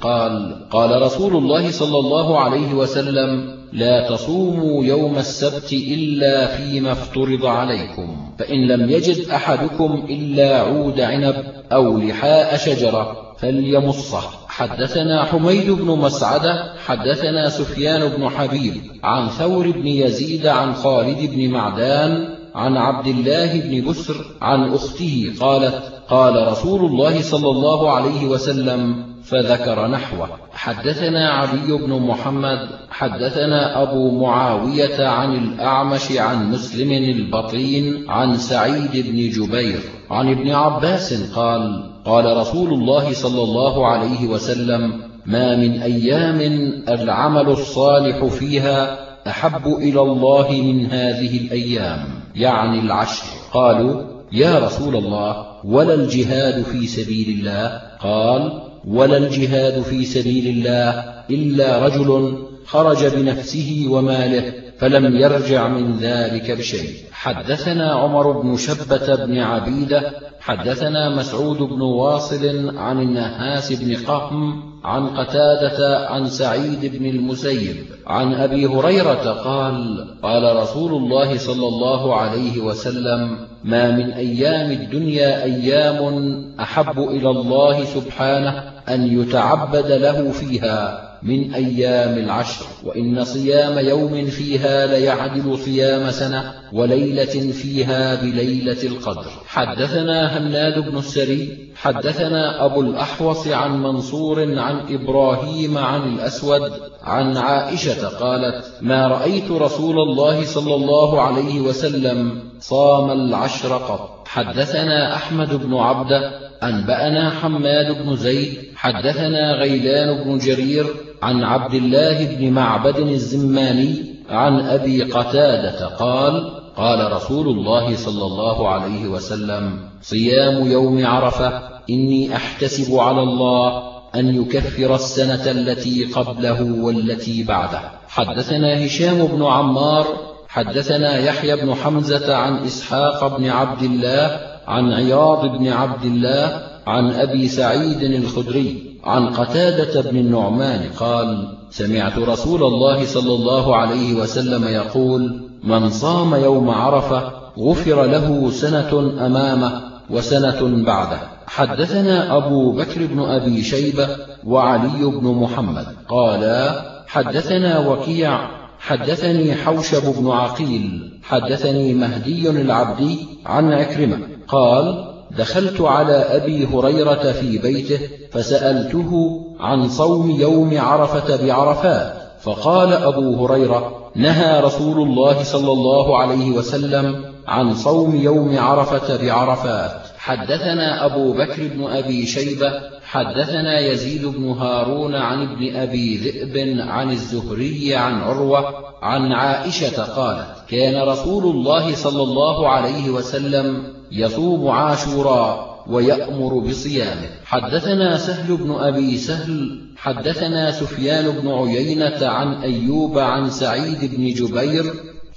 S1: قال قال رسول الله صلى الله عليه وسلم لا تصوموا يوم السبت إلا فيما افترض عليكم فإن لم يجد أحدكم إلا عود عنب أو لحاء شجرة فليمصه. حدثنا حميد بن مسعدة حدثنا سفيان بن حبيب عن ثور بن يزيد عن خالد بن معدان عن عبد الله بن بسر عن أخته قالت قال رسول الله صلى الله عليه وسلم فذكر نحوه. حدثنا علي بن محمد حدثنا أبو معاوية عن الأعمش عن مسلم البطين عن سعيد بن جبير عن ابن عباس قال قال رسول الله صلى الله عليه وسلم ما من أيام العمل الصالح فيها أحب إلى الله من هذه الأيام يعني العشر. قالوا يا رسول الله ولا الجهاد في سبيل الله؟ قال ولا الجهاد في سبيل الله إلا رجل خرج بنفسه وماله فلم يرجع من ذلك بشيء. حدثنا عمر بن شبة بن عبيدة حدثنا مسعود بن واصل عن النهاس بن قهم عن قتادة عن سعيد بن المسيب عن أبي هريرة قال قال رسول الله صلى الله عليه وسلم ما من أيام الدنيا أيام أحب إلى الله سبحانه أن يتعبد له فيها من أيام العشر وإن صيام يوم فيها ليعدل صيام سنة وليلة فيها بليلة القدر. حدثنا هناد بن السري حدثنا أبو الأحوص عن منصور عن إبراهيم عن الأسود عن عائشة قالت ما رأيت رسول الله صلى الله عليه وسلم صام العشر قط. حدثنا أحمد بن عبدة أنبأنا حماد بن زيد حدثنا غيلان بن جرير عن عبد الله بن معبد الزماني عن أبي قتادة قال قال رسول الله صلى الله عليه وسلم صيام يوم عرفة إني أحتسب على الله أن يكفر السنة التي قبله والتي بعده. حدثنا هشام بن عمار حدثنا يحيى بن حمزة عن إسحاق بن عبد الله عن عياض بن عبد الله عن أبي سعيد الخدري عن قتادة بن النعمان قال سمعت رسول الله صلى الله عليه وسلم يقول من صام يوم عرفة غفر له سنة أمامه وسنة بعده. حدثنا أبو بكر بن أبي شيبة وعلي بن محمد قالا حدثنا وكيع حدثني حوشب بن عقيل حدثني مهدي العبدي عن عكرمة قال دخلت على أبي هريرة في بيته فسألته عن صوم يوم عرفة بعرفات فقال أبو هريرة نهى رسول الله صلى الله عليه وسلم عن صوم يوم عرفة بعرفات. حدثنا أبو بكر بن أبي شيبة حدثنا يزيد بن هارون عن ابن أبي ذئب عن الزهري عن عروة عن عائشة قالت كان رسول الله صلى الله عليه وسلم يصوم عاشوراء ويأمر بصيامه. حدثنا سهل بن أبي سهل حدثنا سفيان بن عيينة عن أيوب عن سعيد بن جبير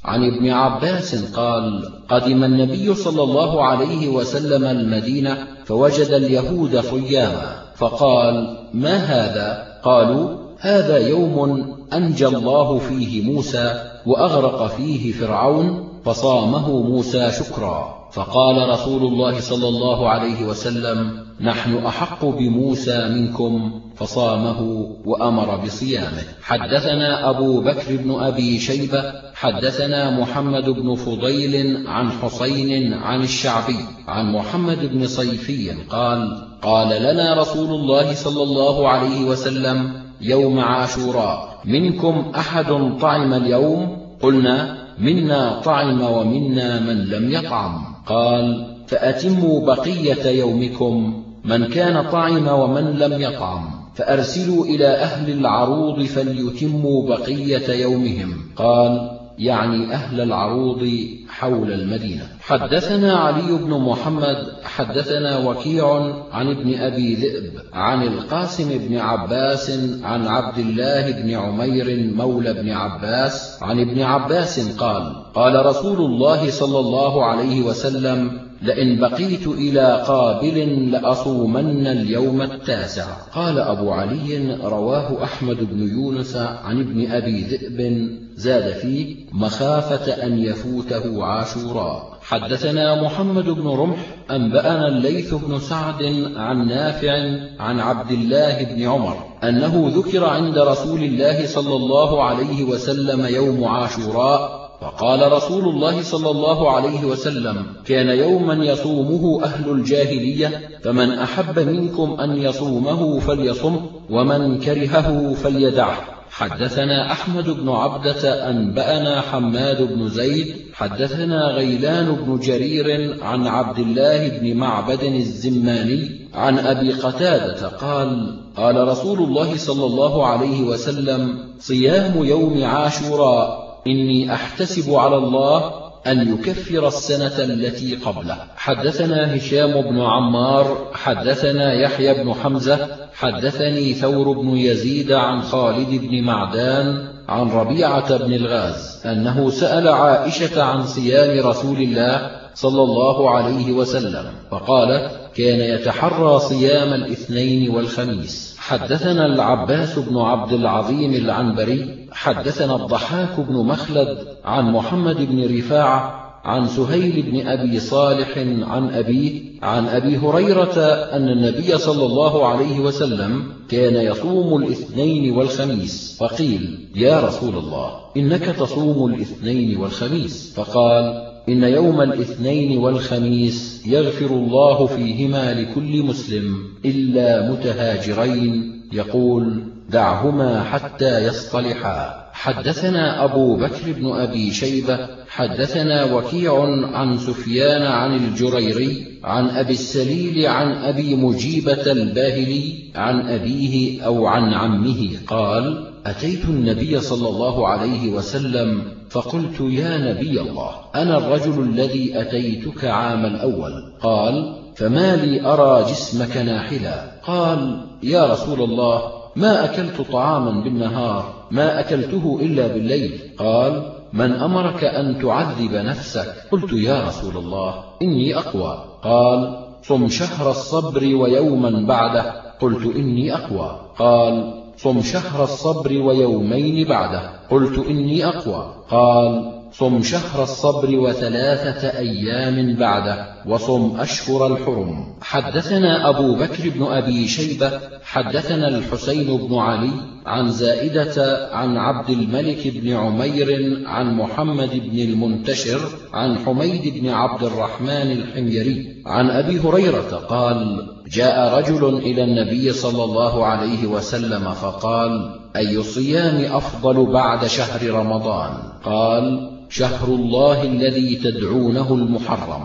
S1: عن ابن عباس قال قدم النبي صلى الله عليه وسلم المدينة فوجد اليهود صياما فقال ما هذا؟ قالوا هذا يوم أنجى الله فيه موسى وأغرق فيه فرعون فصامه موسى شكرا. فقال رسول الله صلى الله عليه وسلم نحن أحق بموسى منكم فصامه وأمر بصيامه. حدثنا أبو بكر بن أبي شيبة حدثنا محمد بن فضيل عن حسين عن الشعبي عن محمد بن صيفي قال قال لنا رسول الله صلى الله عليه وسلم يوم عاشوراء منكم أحد طعم اليوم؟ قلنا منا طعم ومنا من لم يطعم. قال فأتموا بقية يومكم من كان طعم ومن لم يطعم فأرسلوا إلى أهل العروض فليتموا بقية يومهم. قال يعني أهل العروض حول المدينة. حدثنا علي بن محمد حدثنا وكيع عن ابن أبي ذئب عن القاسم بن عباس عن عبد الله بن عمير مولى بن عباس عن ابن عباس قال قال رسول الله صلى الله عليه وسلم لئن بقيت إلى قابل لأصومن اليوم التاسع. قال أبو علي رواه أحمد بن يونس عن ابن أبي ذئب زاد فيه مخافة أن يفوته عاشوراء. حدثنا محمد بن رمح أنبأنا الليث بن سعد عن نافع عن عبد الله بن عمر أنه ذكر عند رسول الله صلى الله عليه وسلم يوم عاشوراء فقال رسول الله صلى الله عليه وسلم كان يوما يصومه أهل الجاهلية فمن أحب منكم أن يصومه فليصم ومن كرهه فليدعه حدثنا أحمد بن عبدة أنبأنا حماد بن زيد حدثنا غيلان بن جرير عن عبد الله بن معبد الزماني عن أبي قتادة قال قال رسول الله صلى الله عليه وسلم صيام يوم عاشوراء إني أحتسب على الله أن يكفر السنة التي قبله. حدثنا هشام بن عمار حدثنا يحيى بن حمزة حدثني ثور بن يزيد عن خالد بن معدان عن ربيعة بن الغاز أنه سأل عائشة عن صيام رسول الله صلى الله عليه وسلم فقالت كان يتحرى صيام الاثنين والخميس. حدثنا العباس بن عبد العظيم العنبري حدثنا الضحاك بن مخلد عن محمد بن رفاعة عن سهيل بن أبي صالح عن أبيه عن أبي هريرة أن النبي صلى الله عليه وسلم كان يصوم الاثنين والخميس. فقيل يا رسول الله إنك تصوم الاثنين والخميس. فقال إن يوم الاثنين والخميس يغفر الله فيهما لكل مسلم إلا متهاجرين. يقول دعهما حتى يصطلحا. حدثنا أبو بكر بن أبي شيبة حدثنا وكيع عن سفيان عن الجريري عن أبي السليل عن أبي مجيبة الباهلي عن أبيه أو عن عمه قال أتيت النبي صلى الله عليه وسلم فقلت يا نبي الله أنا الرجل الذي أتيتك عام الأول؟ قال فما لي أرى جسمك ناحلا. قال يا رسول الله ما أكلت طعاما بالنهار ما أكلته إلا بالليل. قال من أمرك أن تعذب نفسك؟ قلت يا رسول الله إني أقوى. قال صم شهر الصبر ويوما بعده. قلت إني أقوى. قال صم شهر الصبر ويومين بعده. قلت إني أقوى. قال صم شهر الصبر وثلاثة أيام بعده. وصم أشهر الحرم. حدثنا أبو بكر بن أبي شيبة حدثنا الحسين بن علي عن زائدة عن عبد الملك بن عمير عن محمد بن المنتشر عن حميد بن عبد الرحمن الحميري عن أبي هريرة قال جاء رجل إلى النبي صلى الله عليه وسلم فقال أي الصيام أفضل بعد شهر رمضان؟ قال شهر الله الذي تدعونه المحرم.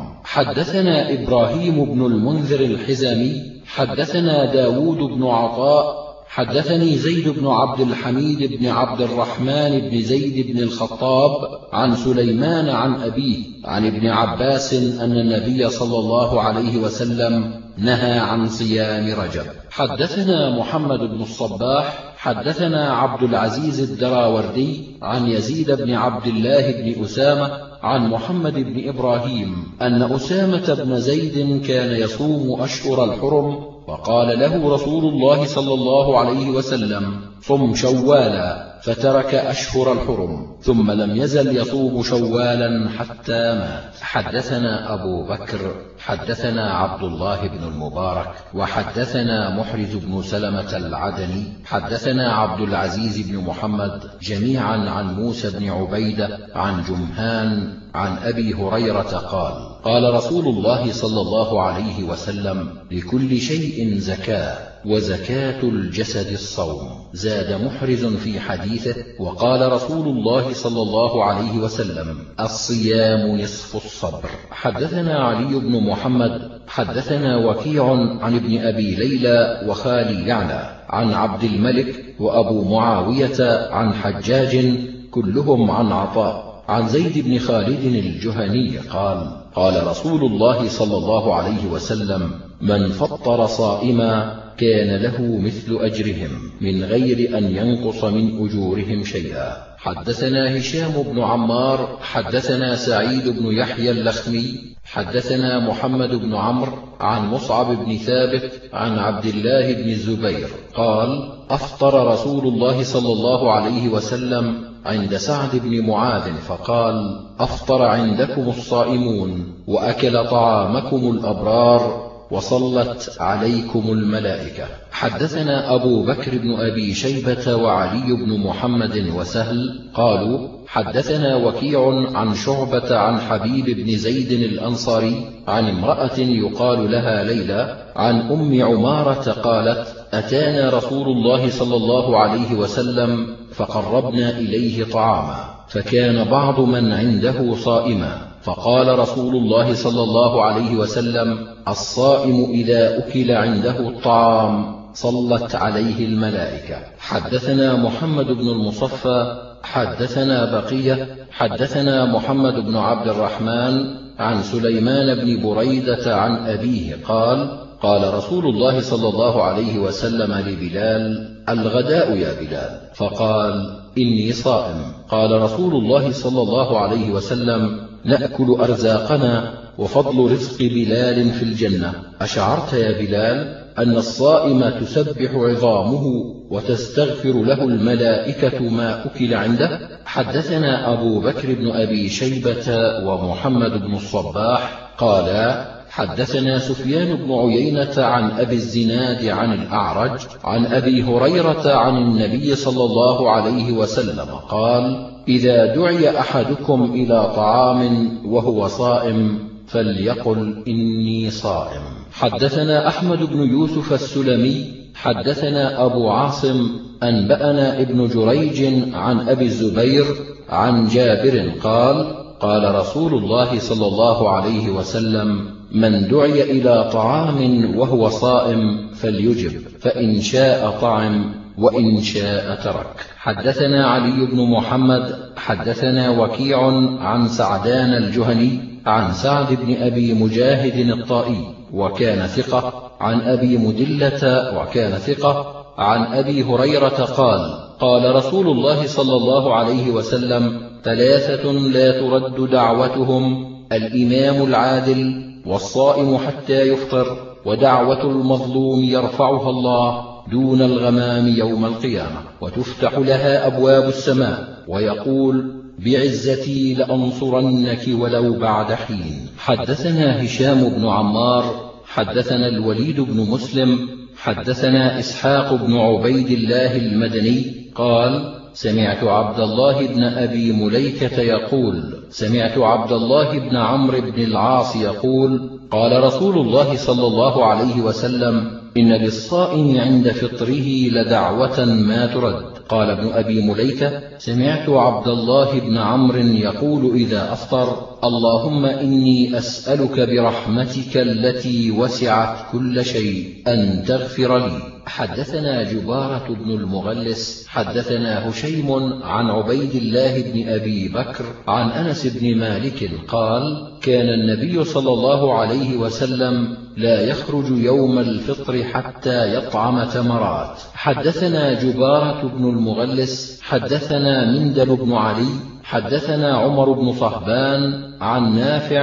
S1: حدثنا إبراهيم بن المنذر الحزامي حدثنا داود بن عطاء حدثني زيد بن عبد الحميد بن عبد الرحمن بن زيد بن الخطاب عن سليمان عن أبيه عن ابن عباس أن النبي صلى الله عليه وسلم نهى عن صيام رجب. حدثنا محمد بن الصباح حدثنا عبد العزيز الدراوردي عن يزيد بن عبد الله بن أسامة عن محمد بن إبراهيم أن أسامة بن زيد كان يصوم أشهر الحرم وقال له رسول الله صلى الله عليه وسلم صم شوالا. فترك أشهر الحرم ثم لم يزل يصوم شوالا حتى مات. حدثنا أبو بكر. حدثنا عبد الله بن المبارك وحدثنا محرز بن سلمة العدني حدثنا عبد العزيز بن محمد جميعا عن موسى بن عبيدة عن جمهان عن أبي هريرة قال قال رسول الله صلى الله عليه وسلم لكل شيء زكاة. وزكاة الجسد الصوم. زاد محرز في حديثه وقال رسول الله صلى الله عليه وسلم الصيام نصف الصبر. حدثنا علي بن محمد حدثنا وكيع عن ابن أبي ليلى وخالي يعلى عن عبد الملك وأبو معاوية عن حجاج كلهم عن عطاء. عن زيد بن خالد الجهني قال قال رسول الله صلى الله عليه وسلم من فطر صائما كان له مثل أجرهم من غير أن ينقص من أجورهم شيئا. حدثنا هشام بن عمار حدثنا سعيد بن يحيى اللخمي حدثنا محمد بن عمرو عن مصعب بن ثابت عن عبد الله بن الزبير قال أفطر رسول الله صلى الله عليه وسلم عند سعد بن معاذ فقال أفطر عندكم الصائمون وأكل طعامكم الأبرار وصلت عليكم الملائكة. حدثنا أبو بكر بن أبي شيبة وعلي بن محمد وسهل قالوا حدثنا وكيع عن شعبة عن حبيب بن زيد الأنصاري عن امرأة يقال لها ليلى عن أم عمارة قالت أتانا رسول الله صلى الله عليه وسلم فقربنا إليه طعاما فكان بعض من عنده صائما. فقال رسول الله صلى الله عليه وسلم الصائم إذا أكل عنده الطعام صلت عليه الملائكة. حدثنا محمد بن المصفى حدثنا بقية حدثنا محمد بن عبد الرحمن عن سليمان بن بريدة عن أبيه قال قال رسول الله صلى الله عليه وسلم لبلال الغداء يا بلال. فقال إني صائم. قال رسول الله صلى الله عليه وسلم نأكل أرزاقنا وفضل رزق بلال في الجنة. أشعرت يا بلال أن الصائم تسبح عظامه وتستغفر له الملائكة ما أكل عنده؟ حدثنا أبو بكر بن أبي شيبة ومحمد بن الصباح قالا حدثنا سفيان بن عيينة عن أبي الزناد عن الأعرج عن أبي هريرة عن النبي صلى الله عليه وسلم قال إذا دعي أحدكم إلى طعام وهو صائم فليقل إني صائم. حدثنا أحمد بن يوسف السلمي حدثنا أبو عاصم أنبأنا ابن جريج عن أبي الزبير عن جابر قال قال رسول الله صلى الله عليه وسلم من دعي إلى طعام وهو صائم فليجب فإن شاء طعم وإن شاء ترك. حدثنا علي بن محمد حدثنا وكيع عن سعدان الجهني عن سعد بن أبي مجاهد الطائي وكان ثقة عن أبي مدلة وكان ثقة عن أبي هريرة قال قال رسول الله صلى الله عليه وسلم ثلاثة لا ترد دعوتهم الإمام العادل والصائم حتى يفطر ودعوة المظلوم يرفعها الله دون الغمام يوم القيامة وتفتح لها أبواب السماء ويقول بعزتي لأنصرنك ولو بعد حين. حدثنا هشام بن عمار حدثنا الوليد بن مسلم حدثنا إسحاق بن عبيد الله المدني قال سمعت عبد الله بن أبي مليكة يقول سمعت عبد الله بن عمرو بن العاص يقول قال رسول الله صلى الله عليه وسلم إن للصائم عند فطره لدعوة ما ترد. قال ابن أبي مليكة سمعت عبد الله بن عمرو يقول إذا أفطر اللهم إني أسألك برحمتك التي وسعت كل شيء أن تغفر لي. حدثنا جبارة بن المغلس حدثنا هشيم عن عبيد الله بن أبي بكر عن أنس بن مالك قال كان النبي صلى الله عليه وسلم لا يخرج يوم الفطر حتى يطعم تمرات. حدثنا جبارة بن المغلس حدثنا مندل بن علي حدثنا عمر بن صهبان عن نافع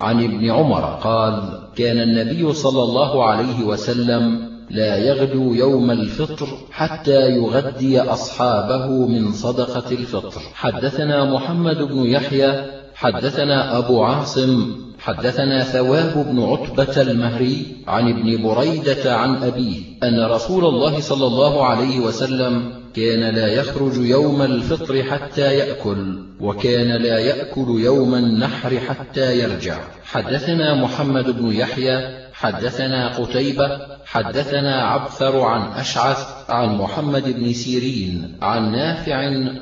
S1: عن ابن عمر قال كان النبي صلى الله عليه وسلم لا يغدو يوم الفطر حتى يغدي أصحابه من صدقة الفطر. حدثنا محمد بن يحيى حدثنا أبو عاصم حدثنا ثواب بن عتبة المهري عن ابن بريدة عن أبيه أن رسول الله صلى الله عليه وسلم كان لا يخرج يوم الفطر حتى يأكل وكان لا يأكل يوم النحر حتى يرجع. حدثنا محمد بن يحيى حدثنا قتيبة حدثنا عبثر عن أشعث عن محمد بن سيرين عن نافع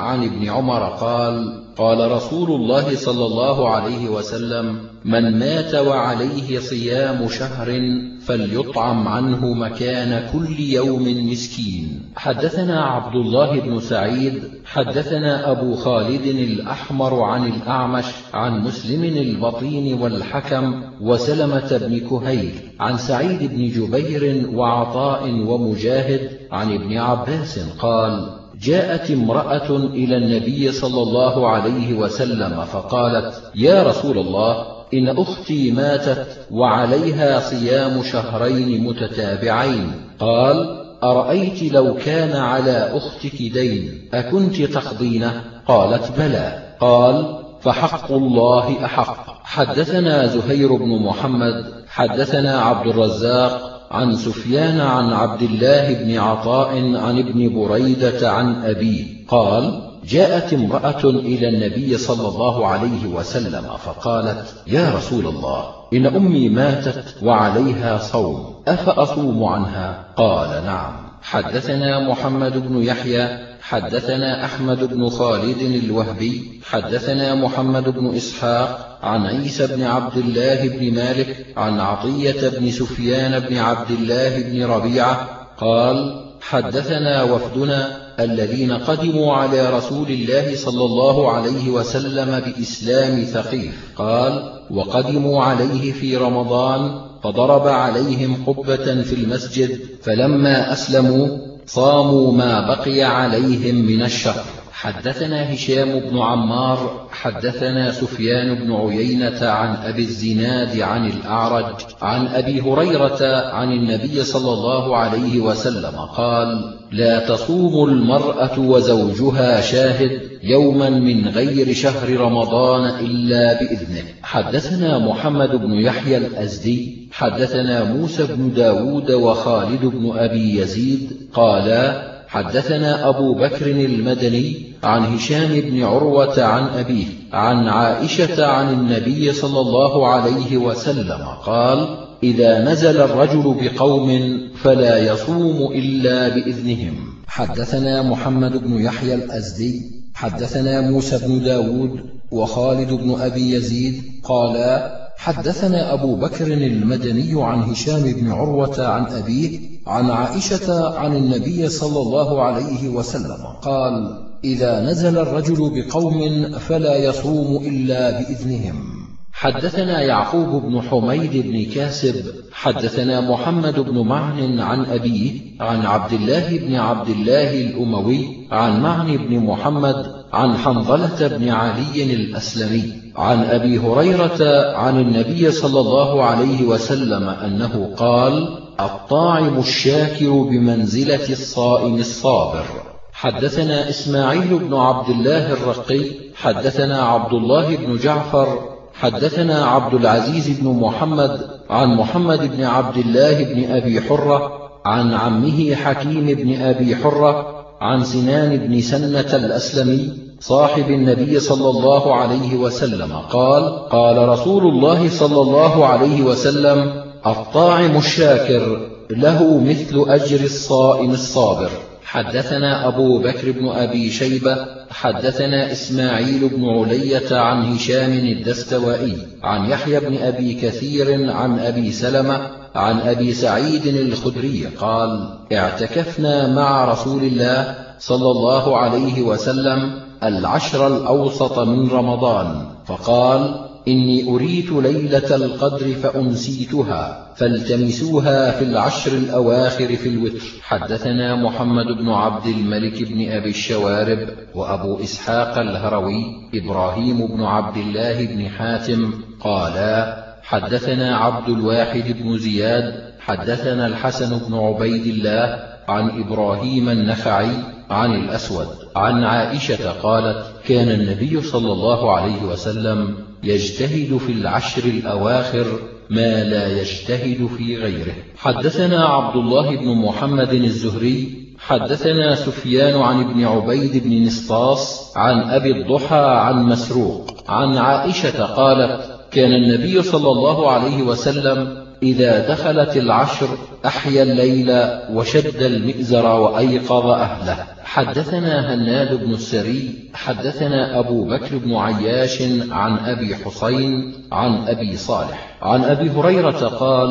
S1: عن ابن عمر قال قال رسول الله صلى الله عليه وسلم من مات وعليه صيام شهر فليطعم عنه مكان كل يوم مسكين. حدثنا عبد الله بن سعيد حدثنا أبو خالد الأحمر عن الأعمش عن مسلم البطين والحكم وسلمة بن كهيل عن سعيد بن جبير وعطاء ومجاهد عن ابن عباس قال جاءت امرأة إلى النبي صلى الله عليه وسلم فقالت يا رسول الله إن أختي ماتت وعليها صيام شهرين متتابعين. قال أرأيت لو كان على أختك دين أكنت تقضينه قالت بلى. قال فحق الله أحق. حدثنا زهير بن محمد حدثنا عبد الرزاق عن سفيان عن عبد الله بن عطاء عن ابن بريدة عن أبيه. قال جاءت امرأة إلى النبي صلى الله عليه وسلم فقالت يا رسول الله إن أمي ماتت وعليها صوم أفأصوم عنها؟ قال نعم. حدثنا محمد بن يحيى حدثنا أحمد بن خالد الوهبي حدثنا محمد بن إسحاق عن عيسى بن عبد الله بن مالك عن عطية بن سفيان بن عبد الله بن ربيعة قال حدثنا وفدنا الذين قدموا على رسول الله صلى الله عليه وسلم بإسلام ثقيف. قال وقدموا عليه في رمضان فضرب عليهم قبة في المسجد فلما أسلموا صاموا ما بقي عليهم من الشهر حدثنا هشام بن عمار حدثنا سفيان بن عيينة عن أبي الزناد عن الأعرج عن أبي هريرة عن النبي صلى الله عليه وسلم قال لا تصوم المرأة وزوجها شاهد يوما من غير شهر رمضان إلا بإذنه. حدثنا محمد بن يحيى الأزدي حدثنا موسى بن داود وخالد بن أبي يزيد قالا حدثنا أبو بكر المدني عن هشام بن عروة عن أبيه عن عائشة عن النبي صلى الله عليه وسلم قال إذا نزل الرجل بقوم فلا يصوم إلا بإذنهم. حدثنا محمد بن يحيى الأزدي حدثنا موسى بن داود وخالد بن أبي يزيد قالا حدثنا أبو بكر المدني عن هشام بن عروة عن أبيه عن عائشة عن النبي صلى الله عليه وسلم قال إذا نزل الرجل بقوم فلا يصوم إلا بإذنهم. حدثنا يعقوب بن حميد بن كاسب حدثنا محمد بن معن عن أبيه عن عبد الله بن عبد الله الأموي عن معن بن محمد عن حنظلة بن علي الأسلمي عن أبي هريرة عن النبي صلى الله عليه وسلم أنه قال الطاعم الشاكر بمنزلة الصائم الصابر. حدثنا إسماعيل بن عبد الله الرقي حدثنا عبد الله بن جعفر حدثنا عبد العزيز بن محمد عن محمد بن عبد الله بن أبي حرة عن عمه حكيم بن أبي حرة عن سنان بن سنة الأسلمي صاحب النبي صلى الله عليه وسلم قال قال رسول الله صلى الله عليه وسلم الطاعم الشاكر له مثل أجر الصائم الصابر. حدثنا أبو بكر بن أبي شيبة حدثنا إسماعيل بن علية عن هشام الدستوائي عن يحيى بن أبي كثير عن أبي سلمة عن أبي سعيد الخدري قال اعتكفنا مع رسول الله صلى الله عليه وسلم العشر الأوسط من رمضان فقال إني أريت ليلة القدر فأنسيتها فالتمسوها في العشر الأواخر في الوتر. حدثنا محمد بن عبد الملك بن أبي الشوارب وأبو إسحاق الهروي إبراهيم بن عبد الله بن حاتم قالا حدثنا عبد الواحد بن زياد حدثنا الحسن بن عبيد الله عن إبراهيم النخعي عن الأسود عن عائشة قالت كان النبي صلى الله عليه وسلم يجتهد في العشر الأواخر ما لا يجتهد في غيره. حدثنا عبد الله بن محمد الزهري حدثنا سفيان عن ابن عبيد بن نسطاس عن أبي الضحى عن مسروق عن عائشة قالت كان النبي صلى الله عليه وسلم إذا دخلت العشر أحيا الليل وشد المئزر وأيقظ أهله. حدثنا هناد بن السري حدثنا أبو بكر بن عياش عن أبي حسين عن أبي صالح. عن أبي هريرة قال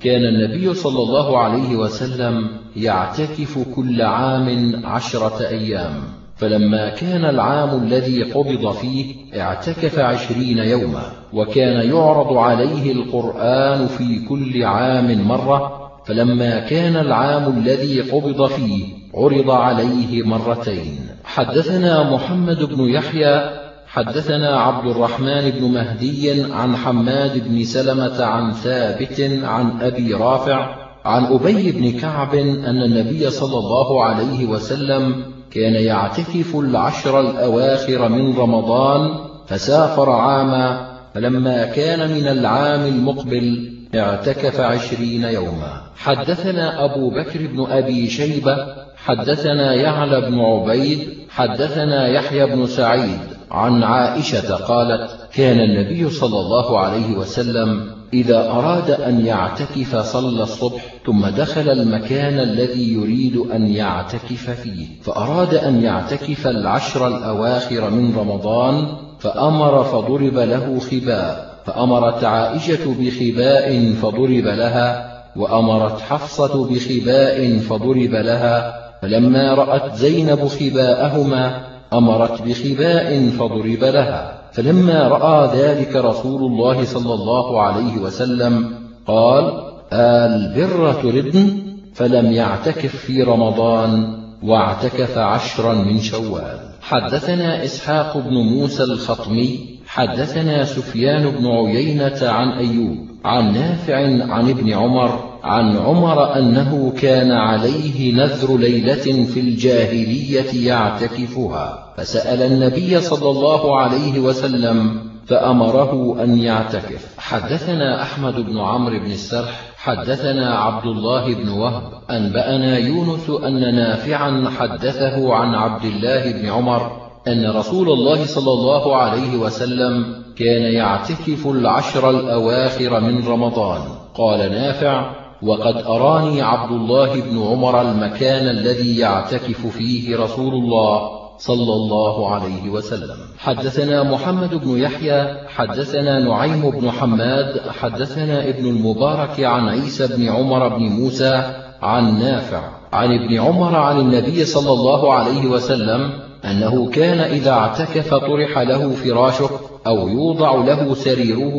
S1: كان النبي صلى الله عليه وسلم يعتكف كل عام عشرة أيام. فلما كان العام الذي قبض فيه اعتكف عشرين يوما وكان يعرض عليه القرآن في كل عام مرة فلما كان العام الذي قبض فيه عرض عليه مرتين. حدثنا محمد بن يحيى حدثنا عبد الرحمن بن مهدي عن حماد بن سلمة عن ثابت عن أبي رافع عن أبي بن كعب أن النبي صلى الله عليه وسلم كان يعتكف العشر الأواخر من رمضان فسافر عاما فلما كان من العام المقبل اعتكف عشرين يوما. حدثنا أبو بكر بن أبي شيبة حدثنا يعلى بن عبيد حدثنا يحيى بن سعيد عن عائشة قالت كان النبي صلى الله عليه وسلم إذا أراد أن يعتكف صلى الصبح ثم دخل المكان الذي يريد أن يعتكف فيه فأراد أن يعتكف العشر الأواخر من رمضان فأمر فضرب له خباء فأمرت عائشة بخباء فضرب لها وأمرت حفصة بخباء فضرب لها فلما رأت زينب خباءهما أمرت بخباء فضرب لها. فلما رأى ذلك رسول الله صلى الله عليه وسلم قال البر تردن فلم يعتكف في رمضان واعتكف عشرا من شوال. حدثنا إسحاق بن موسى الخطمي حدثنا سفيان بن عيينة عن أيوب عن نافع عن ابن عمر عن عمر أنه كان عليه نذر ليلة في الجاهلية يعتكفها. فسأل النبي صلى الله عليه وسلم فأمره أن يعتكف. حدثنا أحمد بن عمرو بن السرح حدثنا عبد الله بن وهب. أنبأنا يونس أن نافعا حدثه عن عبد الله بن عمر أن رسول الله صلى الله عليه وسلم كان يعتكف العشر الأواخر من رمضان. قال نافع وقد أراني عبد الله بن عمر المكان الذي يعتكف فيه رسول الله صلى الله عليه وسلم. حدثنا محمد بن يحيى حدثنا نعيم بن حماد حدثنا ابن المبارك عن عيسى بن عمر بن موسى عن نافع عن ابن عمر عن النبي صلى الله عليه وسلم أنه كان إذا اعتكف طرح له فراشه أو يوضع له سريره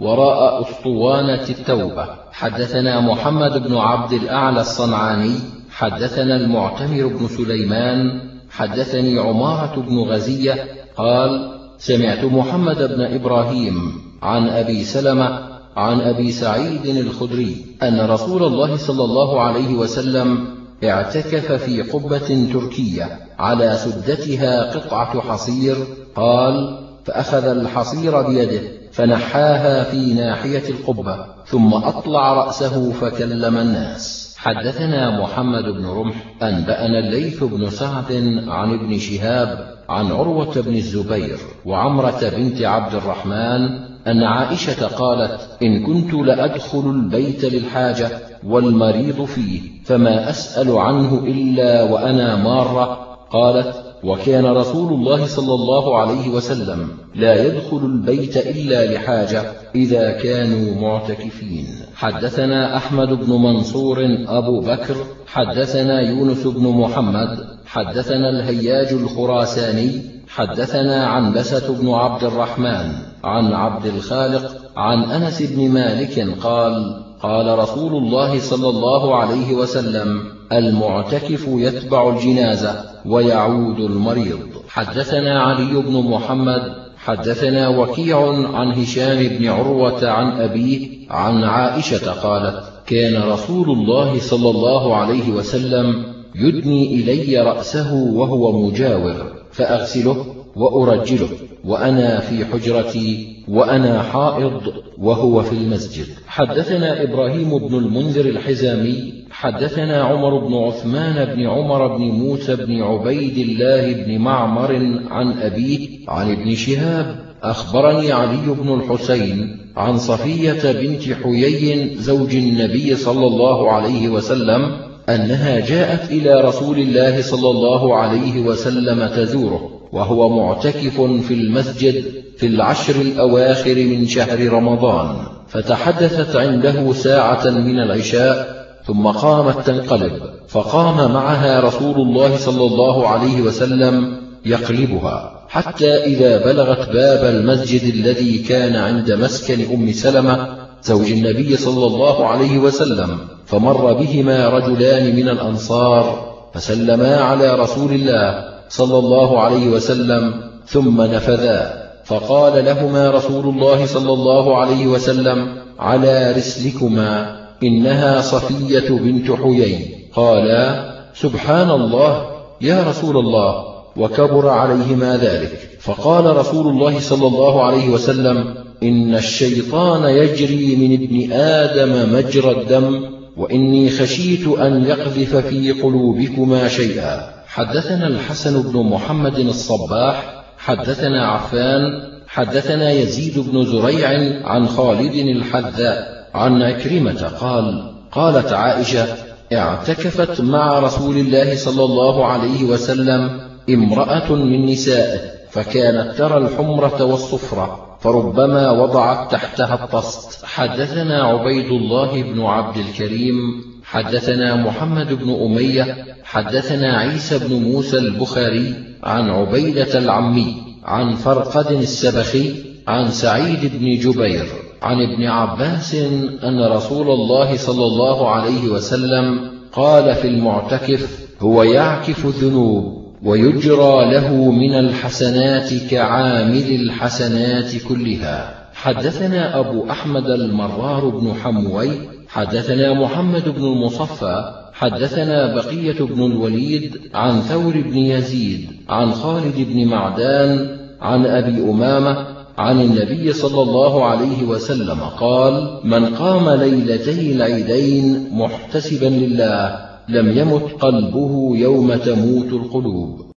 S1: وراء أسطوانة التوبة. حدثنا محمد بن عبد الأعلى الصنعاني حدثنا المعتمر بن سليمان حدثني عمارة بن غزية قال سمعت محمد بن إبراهيم عن أبي سلمة عن أبي سعيد الخدري أن رسول الله صلى الله عليه وسلم اعتكف في قبة تركية على سدتها قطعة حصير قال فأخذ الحصير بيده فنحاها في ناحية القبة ثم أطلع رأسه فكلم الناس. حدثنا محمد بن رمح أنبأنا الليث بن سعد عن ابن شهاب عن عروة بن الزبير وعمرة بنت عبد الرحمن أن عائشة قالت إن كنت لأدخل البيت للحاجة والمريض فيه فما أسأل عنه إلا وأنا مارة. قالت وكان رسول الله صلى الله عليه وسلم لا يدخل البيت إلا لحاجة إذا كانوا معتكفين. حدثنا أحمد بن منصور أبو بكر. حدثنا يونس بن محمد. حدثنا الهياج الخراساني. حدثنا عنبسة بن عبد الرحمن. عن عبد الخالق. عن أنس بن مالك قال قال رسول الله صلى الله عليه وسلم المعتكف يتبع الجنازة ويعود المريض. حدثنا علي بن محمد حدثنا وكيع عن هشام بن عروة عن أبيه عن عائشة قالت كان رسول الله صلى الله عليه وسلم يدني إلي رأسه وهو مجاور فأغسله وأرجله وأنا في حجرتي وأنا حائض وهو في المسجد. حدثنا إبراهيم بن المنذر الحزامي حدثنا عمر بن عثمان بن عمر بن موسى بن عبيد الله بن معمر عن أبيه عن ابن شهاب أخبرني علي بن الحسين عن صفية بنت حيي زوج النبي صلى الله عليه وسلم أنها جاءت إلى رسول الله صلى الله عليه وسلم تزوره. وهو معتكف في المسجد في العشر الأواخر من شهر رمضان فتحدثت عنده ساعة من العشاء ثم قامت تنقلب فقام معها رسول الله صلى الله عليه وسلم يقلبها حتى إذا بلغت باب المسجد الذي كان عند مسكن أم سلمة زوج النبي صلى الله عليه وسلم فمر بهما رجلان من الأنصار فسلما على رسول الله صلى الله عليه وسلم ثم نفذا. فقال لهما رسول الله صلى الله عليه وسلم على رسلكما إنها صفية بنت حيي. قالا سبحان الله يا رسول الله. وكبر عليهما ذلك. فقال رسول الله صلى الله عليه وسلم إن الشيطان يجري من ابن آدم مجرى الدم وإني خشيت أن يقذف في قلوبكما شيئا. حدثنا الحسن بن محمد الصباح حدثنا عفان حدثنا يزيد بن زريع عن خالد الحذاء عن عكرمة قال قالت عائشة اعتكفت مع رسول الله صلى الله عليه وسلم امرأة من نسائه فكانت ترى الحمرة والصفرة فربما وضعت تحتها الطست. حدثنا عبيد الله بن عبد الكريم حدثنا محمد بن أمية حدثنا عيسى بن موسى البخاري عن عبيدة العمي عن فرقد السبخي عن سعيد بن جبير عن ابن عباس أن رسول الله صلى الله عليه وسلم قال في المعتكف هو يعكف الذنوب ويجرى له من الحسنات كعامل الحسنات كلها. حدثنا أبو أحمد المرار بن حموي حدثنا محمد بن المصفى حدثنا بقية بن الوليد عن ثور بن يزيد عن خالد بن معدان عن أبي أمامة عن النبي صلى الله عليه وسلم قال من قام ليلتي العيدين محتسبا لله لم يمت قلبه يوم تموت القلوب.